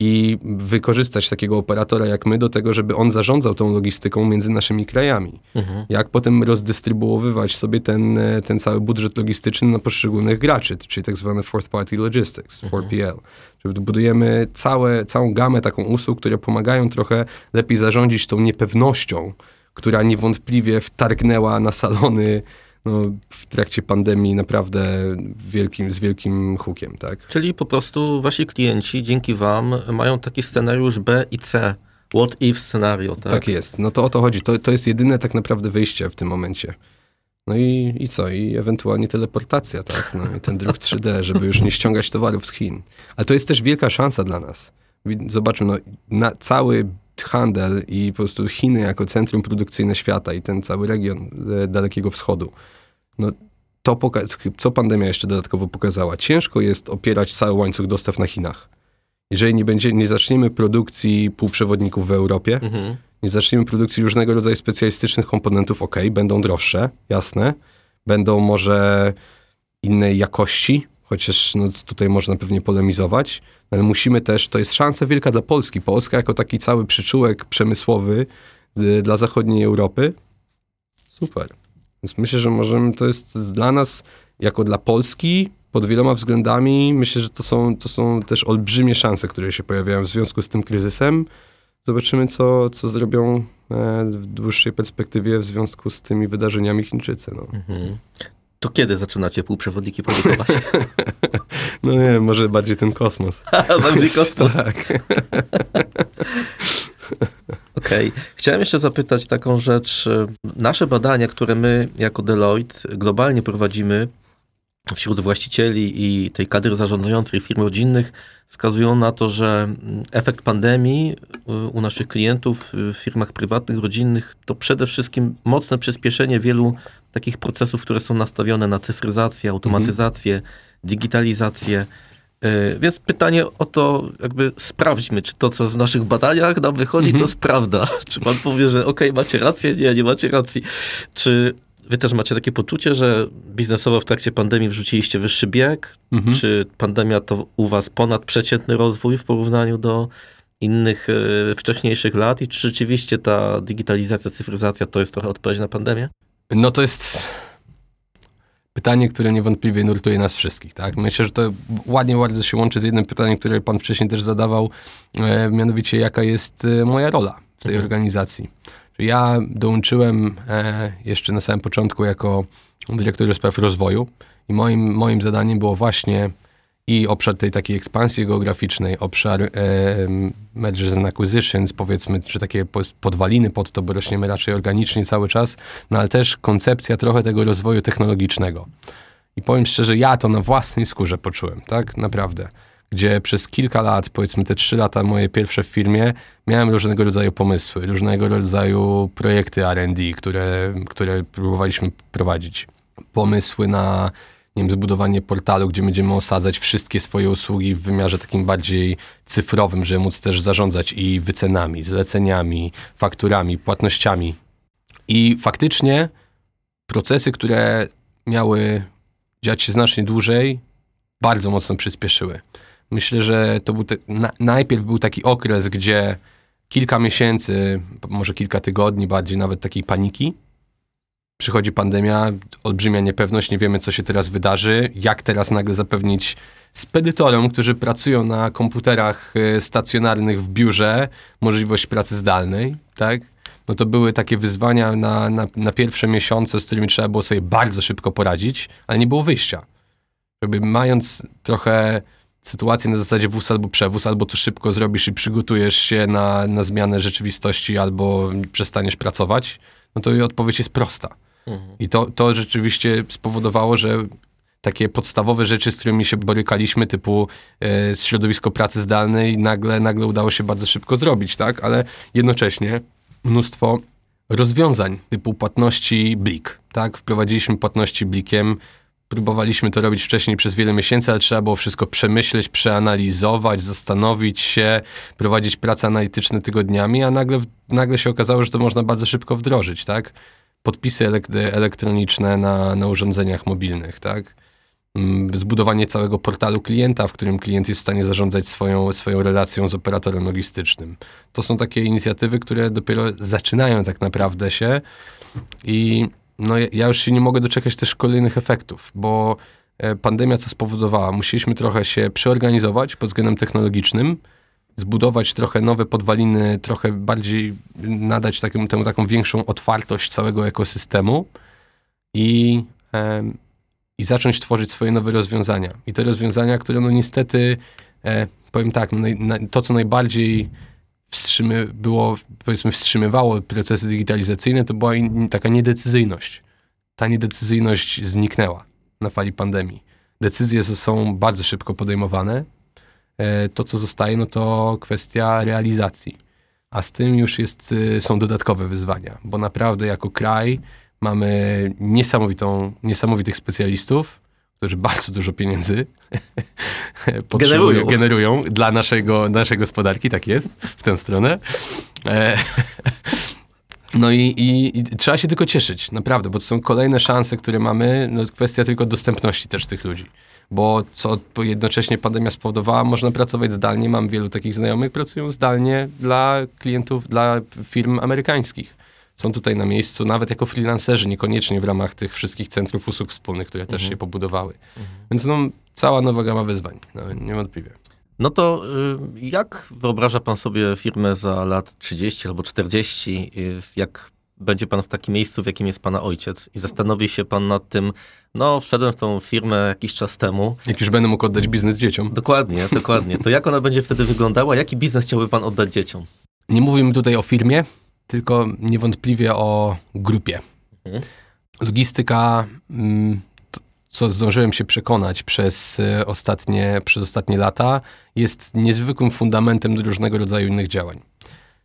i wykorzystać takiego operatora jak my do tego, żeby on zarządzał tą logistyką między naszymi krajami. Mhm. Jak potem rozdystrybuowywać sobie ten, ten cały budżet logistyczny na poszczególnych graczy, czyli tak zwane fourth party logistics, mhm. 4PL. Czyli budujemy całe, całą gamę taką usług, które pomagają trochę lepiej zarządzić tą niepewnością, która niewątpliwie wtargnęła na salony no, w trakcie pandemii naprawdę wielkim, z wielkim hukiem, tak? Czyli po prostu wasi klienci dzięki wam mają taki scenariusz B i C. What if scenario, tak? Tak jest. No to o to chodzi. To, to jest jedyne tak naprawdę wyjście w tym momencie. No i, i co? I ewentualnie teleportacja, tak? No i ten druk 3D, żeby już nie ściągać towarów z Chin. Ale to jest też wielka szansa dla nas. Zobaczmy, no, na cały handel i po prostu Chiny jako centrum produkcyjne świata i ten cały region e, Dalekiego Wschodu. No, to co pandemia jeszcze dodatkowo pokazała? Ciężko jest opierać cały łańcuch dostaw na Chinach. Jeżeli nie, będzie, nie zaczniemy produkcji półprzewodników w Europie, mhm. nie zaczniemy produkcji różnego rodzaju specjalistycznych komponentów, ok, będą droższe, jasne, będą może innej jakości, chociaż no, tutaj można pewnie polemizować, ale musimy też, to jest szansa wielka dla Polski. Polska jako taki cały przyczółek przemysłowy y, dla zachodniej Europy. Super. Więc myślę, że możemy, to jest dla nas, jako dla Polski, pod wieloma względami, myślę, że to są, to są też olbrzymie szanse, które się pojawiają w związku z tym kryzysem. Zobaczymy, co, co zrobią e, w dłuższej perspektywie w związku z tymi wydarzeniami Chińczycy. No. Mhm. To kiedy zaczynacie półprzewodniki produkować? no nie, może bardziej ten kosmos. bardziej kosmos. tak. Okej. Okay. Chciałem jeszcze zapytać taką rzecz. Nasze badania, które my jako Deloitte globalnie prowadzimy wśród właścicieli i tej kadry zarządzającej firm rodzinnych, wskazują na to, że efekt pandemii u naszych klientów w firmach prywatnych, rodzinnych to przede wszystkim mocne przyspieszenie wielu takich procesów, które są nastawione na cyfryzację, automatyzację, mhm. digitalizację. E, więc pytanie o to, jakby sprawdźmy, czy to, co w naszych badaniach nam wychodzi, mhm. to jest prawda. Czy pan powie, że ok, macie rację? Nie, nie macie racji. Czy wy też macie takie poczucie, że biznesowo w trakcie pandemii wrzuciliście wyższy bieg? Mhm. Czy pandemia to u was ponadprzeciętny rozwój w porównaniu do innych y, wcześniejszych lat? I czy rzeczywiście ta digitalizacja, cyfryzacja to jest trochę odpowiedź na pandemię? No to jest pytanie, które niewątpliwie nurtuje nas wszystkich. Tak? Myślę, że to ładnie bardzo się łączy z jednym pytaniem, które pan wcześniej też zadawał, e, mianowicie jaka jest e, moja rola w tej mhm. organizacji. Ja dołączyłem e, jeszcze na samym początku jako dyrektor spraw rozwoju i moim, moim zadaniem było właśnie i obszar tej takiej ekspansji geograficznej, obszar e, mergers and acquisitions, powiedzmy, czy takie podwaliny pod to, bo rośniemy raczej organicznie cały czas, no ale też koncepcja trochę tego rozwoju technologicznego. I powiem szczerze, ja to na własnej skórze poczułem, tak? Naprawdę. Gdzie przez kilka lat, powiedzmy te trzy lata moje pierwsze w firmie, miałem różnego rodzaju pomysły, różnego rodzaju projekty R&D, które, które próbowaliśmy prowadzić. Pomysły na nie wiem, zbudowanie portalu, gdzie będziemy osadzać wszystkie swoje usługi w wymiarze takim bardziej cyfrowym, żeby móc też zarządzać i wycenami, zleceniami, fakturami, płatnościami. I faktycznie procesy, które miały dziać się znacznie dłużej, bardzo mocno przyspieszyły. Myślę, że to był te, na, najpierw był taki okres, gdzie kilka miesięcy, może kilka tygodni bardziej nawet takiej paniki. Przychodzi pandemia, olbrzymia niepewność, nie wiemy co się teraz wydarzy, jak teraz nagle zapewnić spedytorom, którzy pracują na komputerach y, stacjonarnych w biurze, możliwość pracy zdalnej, tak? No to były takie wyzwania na, na, na pierwsze miesiące, z którymi trzeba było sobie bardzo szybko poradzić, ale nie było wyjścia. Żeby mając trochę sytuację na zasadzie wóz albo przewóz, albo to szybko zrobisz i przygotujesz się na, na zmianę rzeczywistości, albo przestaniesz pracować, no to odpowiedź jest prosta. Mhm. I to, to rzeczywiście spowodowało, że takie podstawowe rzeczy, z którymi się borykaliśmy, typu e, środowisko pracy zdalnej, nagle, nagle udało się bardzo szybko zrobić, tak? Ale jednocześnie mnóstwo rozwiązań typu płatności blik, tak? Wprowadziliśmy płatności blikiem, próbowaliśmy to robić wcześniej przez wiele miesięcy, ale trzeba było wszystko przemyśleć, przeanalizować, zastanowić się, prowadzić prace analityczne tygodniami, a nagle, nagle się okazało, że to można bardzo szybko wdrożyć, tak? Podpisy elektroniczne na, na urządzeniach mobilnych, tak? Mm, zbudowanie całego portalu klienta, w którym klient jest w stanie zarządzać swoją, swoją relacją z operatorem logistycznym. To są takie inicjatywy, które dopiero zaczynają tak naprawdę się i no ja już się nie mogę doczekać też kolejnych efektów, bo e, pandemia co spowodowała? Musieliśmy trochę się przeorganizować pod względem technologicznym, zbudować trochę nowe podwaliny, trochę bardziej nadać taką, temu taką większą otwartość całego ekosystemu i, e, i zacząć tworzyć swoje nowe rozwiązania. I te rozwiązania, które no niestety, e, powiem tak, no, na, to co najbardziej wstrzymy, było, powiedzmy, wstrzymywało procesy digitalizacyjne, to była in, taka niedecyzyjność. Ta niedecyzyjność zniknęła na fali pandemii. Decyzje są bardzo szybko podejmowane. E, to, co zostaje, no to kwestia realizacji. A z tym już jest, y, są dodatkowe wyzwania, bo naprawdę jako kraj mamy niesamowitą, niesamowitych specjalistów, którzy bardzo dużo pieniędzy generują. generują dla naszego, naszej gospodarki, tak jest, w tę stronę. E, no i, i, i, trzeba się tylko cieszyć, naprawdę, bo to są kolejne szanse, które mamy, no kwestia tylko dostępności też tych ludzi. Bo co jednocześnie pandemia spowodowała, można pracować zdalnie. Mam wielu takich znajomych, pracują zdalnie dla klientów, dla firm amerykańskich są tutaj na miejscu, nawet jako freelancerzy, niekoniecznie w ramach tych wszystkich centrów usług wspólnych, które też mhm. się pobudowały. Mhm. Więc no, cała nowa gama wyzwań, no, niewątpliwie. No to y, jak wyobraża pan sobie firmę za lat 30 albo 40, y, jak będzie pan w takim miejscu, w jakim jest pana ojciec i zastanowi się pan nad tym, no wszedłem w tą firmę jakiś czas temu. Jak już będę mógł oddać biznes dzieciom. Dokładnie, dokładnie. To jak ona będzie wtedy wyglądała? Jaki biznes chciałby pan oddać dzieciom? Nie mówimy tutaj o firmie, tylko niewątpliwie o grupie. Mhm. Logistyka, mm, co zdążyłem się przekonać przez e, ostatnie, przez ostatnie lata, jest niezwykłym fundamentem do różnego rodzaju innych działań.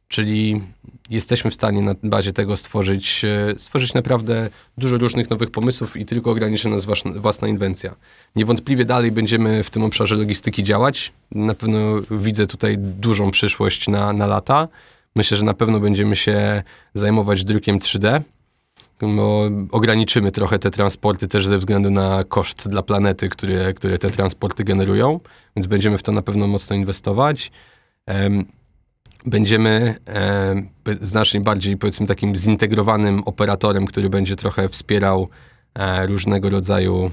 Czyli jesteśmy w stanie na bazie tego stworzyć, e, stworzyć naprawdę dużo różnych nowych pomysłów i tylko ograniczy nas własna inwencja. Niewątpliwie dalej będziemy w tym obszarze logistyki działać. Na pewno widzę tutaj dużą przyszłość na, na lata. Myślę, że na pewno będziemy się zajmować drukiem 3D. Bo ograniczymy trochę te transporty też ze względu na koszt dla planety, które, które te transporty generują, więc będziemy w to na pewno mocno inwestować. Będziemy znacznie bardziej, powiedzmy, takim zintegrowanym operatorem, który będzie trochę wspierał e, różnego rodzaju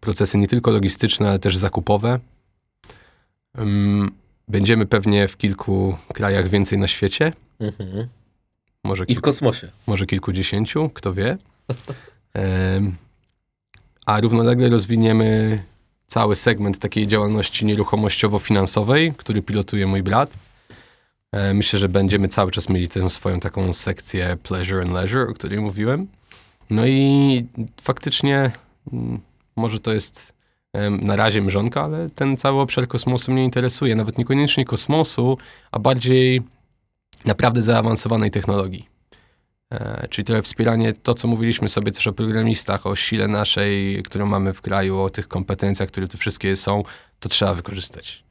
procesy, nie tylko logistyczne, ale też zakupowe. Będziemy pewnie w kilku krajach więcej na świecie. Mhm. Może I w kosmosie. Może kilkudziesięciu, kto wie. a równolegle rozwiniemy cały segment takiej działalności nieruchomościowo-finansowej, który pilotuje mój brat. E, myślę, że będziemy cały czas mieli tę swoją taką sekcję pleasure and leisure, o której mówiłem. No i faktycznie mm, może to jest na razie mrzonka, ale ten cały obszar kosmosu mnie interesuje. Nawet niekoniecznie kosmosu, a bardziej naprawdę zaawansowanej technologii. E, czyli trochę wspieranie, to co mówiliśmy sobie też o programistach, o sile naszej, którą mamy w kraju, o tych kompetencjach, które tu wszystkie są, to trzeba wykorzystać.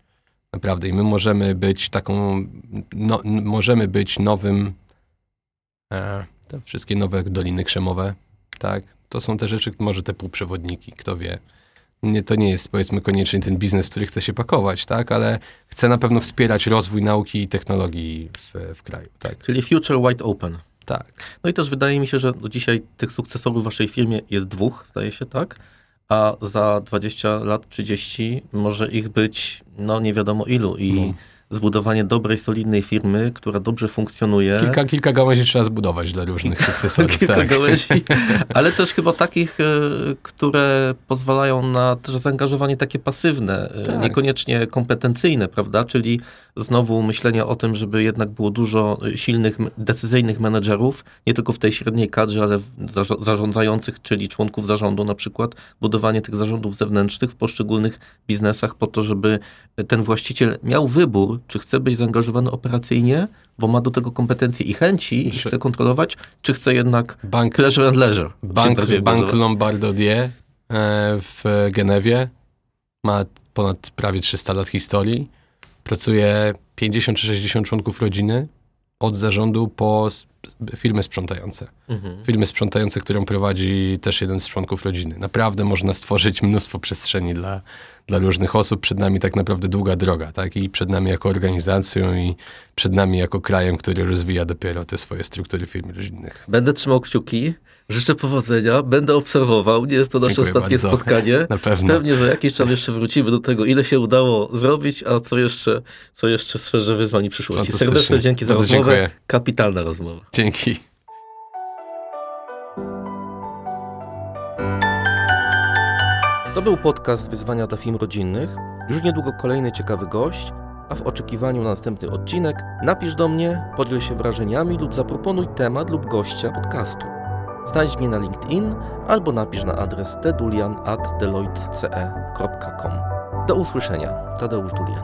Naprawdę. I my możemy być taką, no, możemy być nowym, e, te wszystkie nowe doliny krzemowe, tak? To są te rzeczy, może te półprzewodniki, kto wie. Nie, to nie jest powiedzmy koniecznie ten biznes, w który chce się pakować, tak? Ale chce na pewno wspierać rozwój nauki i technologii w, w kraju, tak? Czyli future wide open. Tak. No i też wydaje mi się, że dzisiaj tych sukcesorów w waszej firmie jest dwóch, zdaje się, tak? A za 20 lat, 30 może ich być, no nie wiadomo ilu. I no zbudowanie dobrej, solidnej firmy, która dobrze funkcjonuje. Kilka, kilka gałęzi trzeba zbudować dla różnych sukcesorów. kilka tak. gałęzi, ale też chyba takich, e, które pozwalają na też zaangażowanie takie pasywne, e, tak. niekoniecznie kompetencyjne, prawda? Czyli znowu myślenie o tym, żeby jednak było dużo silnych, decyzyjnych menedżerów, nie tylko w tej średniej kadrze, ale zarządzających, czyli członków zarządu na przykład, budowanie tych zarządów zewnętrznych w poszczególnych biznesach po to, żeby ten właściciel miał wybór, czy chce być zaangażowany operacyjnie, bo ma do tego kompetencje i chęci i chce kontrolować, czy chce jednak bank, pleasure and leisure. Bank, bank Lombardodier e, w Genewie ma ponad prawie 300 lat historii. Pracuje 50 czy 60 członków rodziny, od zarządu po firmy sprzątające. Mhm. Firmy sprzątające, którą prowadzi też jeden z członków rodziny. Naprawdę można stworzyć mnóstwo przestrzeni dla, dla różnych osób. Przed nami tak naprawdę długa droga, tak? I przed nami jako organizacją i przed nami jako krajem, który rozwija dopiero te swoje struktury firm rodzinnych. Będę trzymał kciuki. Życzę powodzenia, będę obserwował. Nie jest to nasze Dziękuję ostatnie bardzo. spotkanie. Na pewno. Pewnie za jakiś czas jeszcze wrócimy do tego, ile się udało zrobić, a co jeszcze, co jeszcze w sferze wyzwań i przyszłości. Serdeczne dzięki za bardzo rozmowę. Dziękuję. Kapitalna rozmowa. Dzięki. To był podcast Wyzwania dla Film Rodzinnych. Już niedługo kolejny ciekawy gość, a w oczekiwaniu na następny odcinek napisz do mnie, podziel się wrażeniami lub zaproponuj temat lub gościa podcastu. Znajdź mnie na LinkedIn albo napisz na adres tedulian.deloitte.com. Do usłyszenia. Tadeusz Dulian.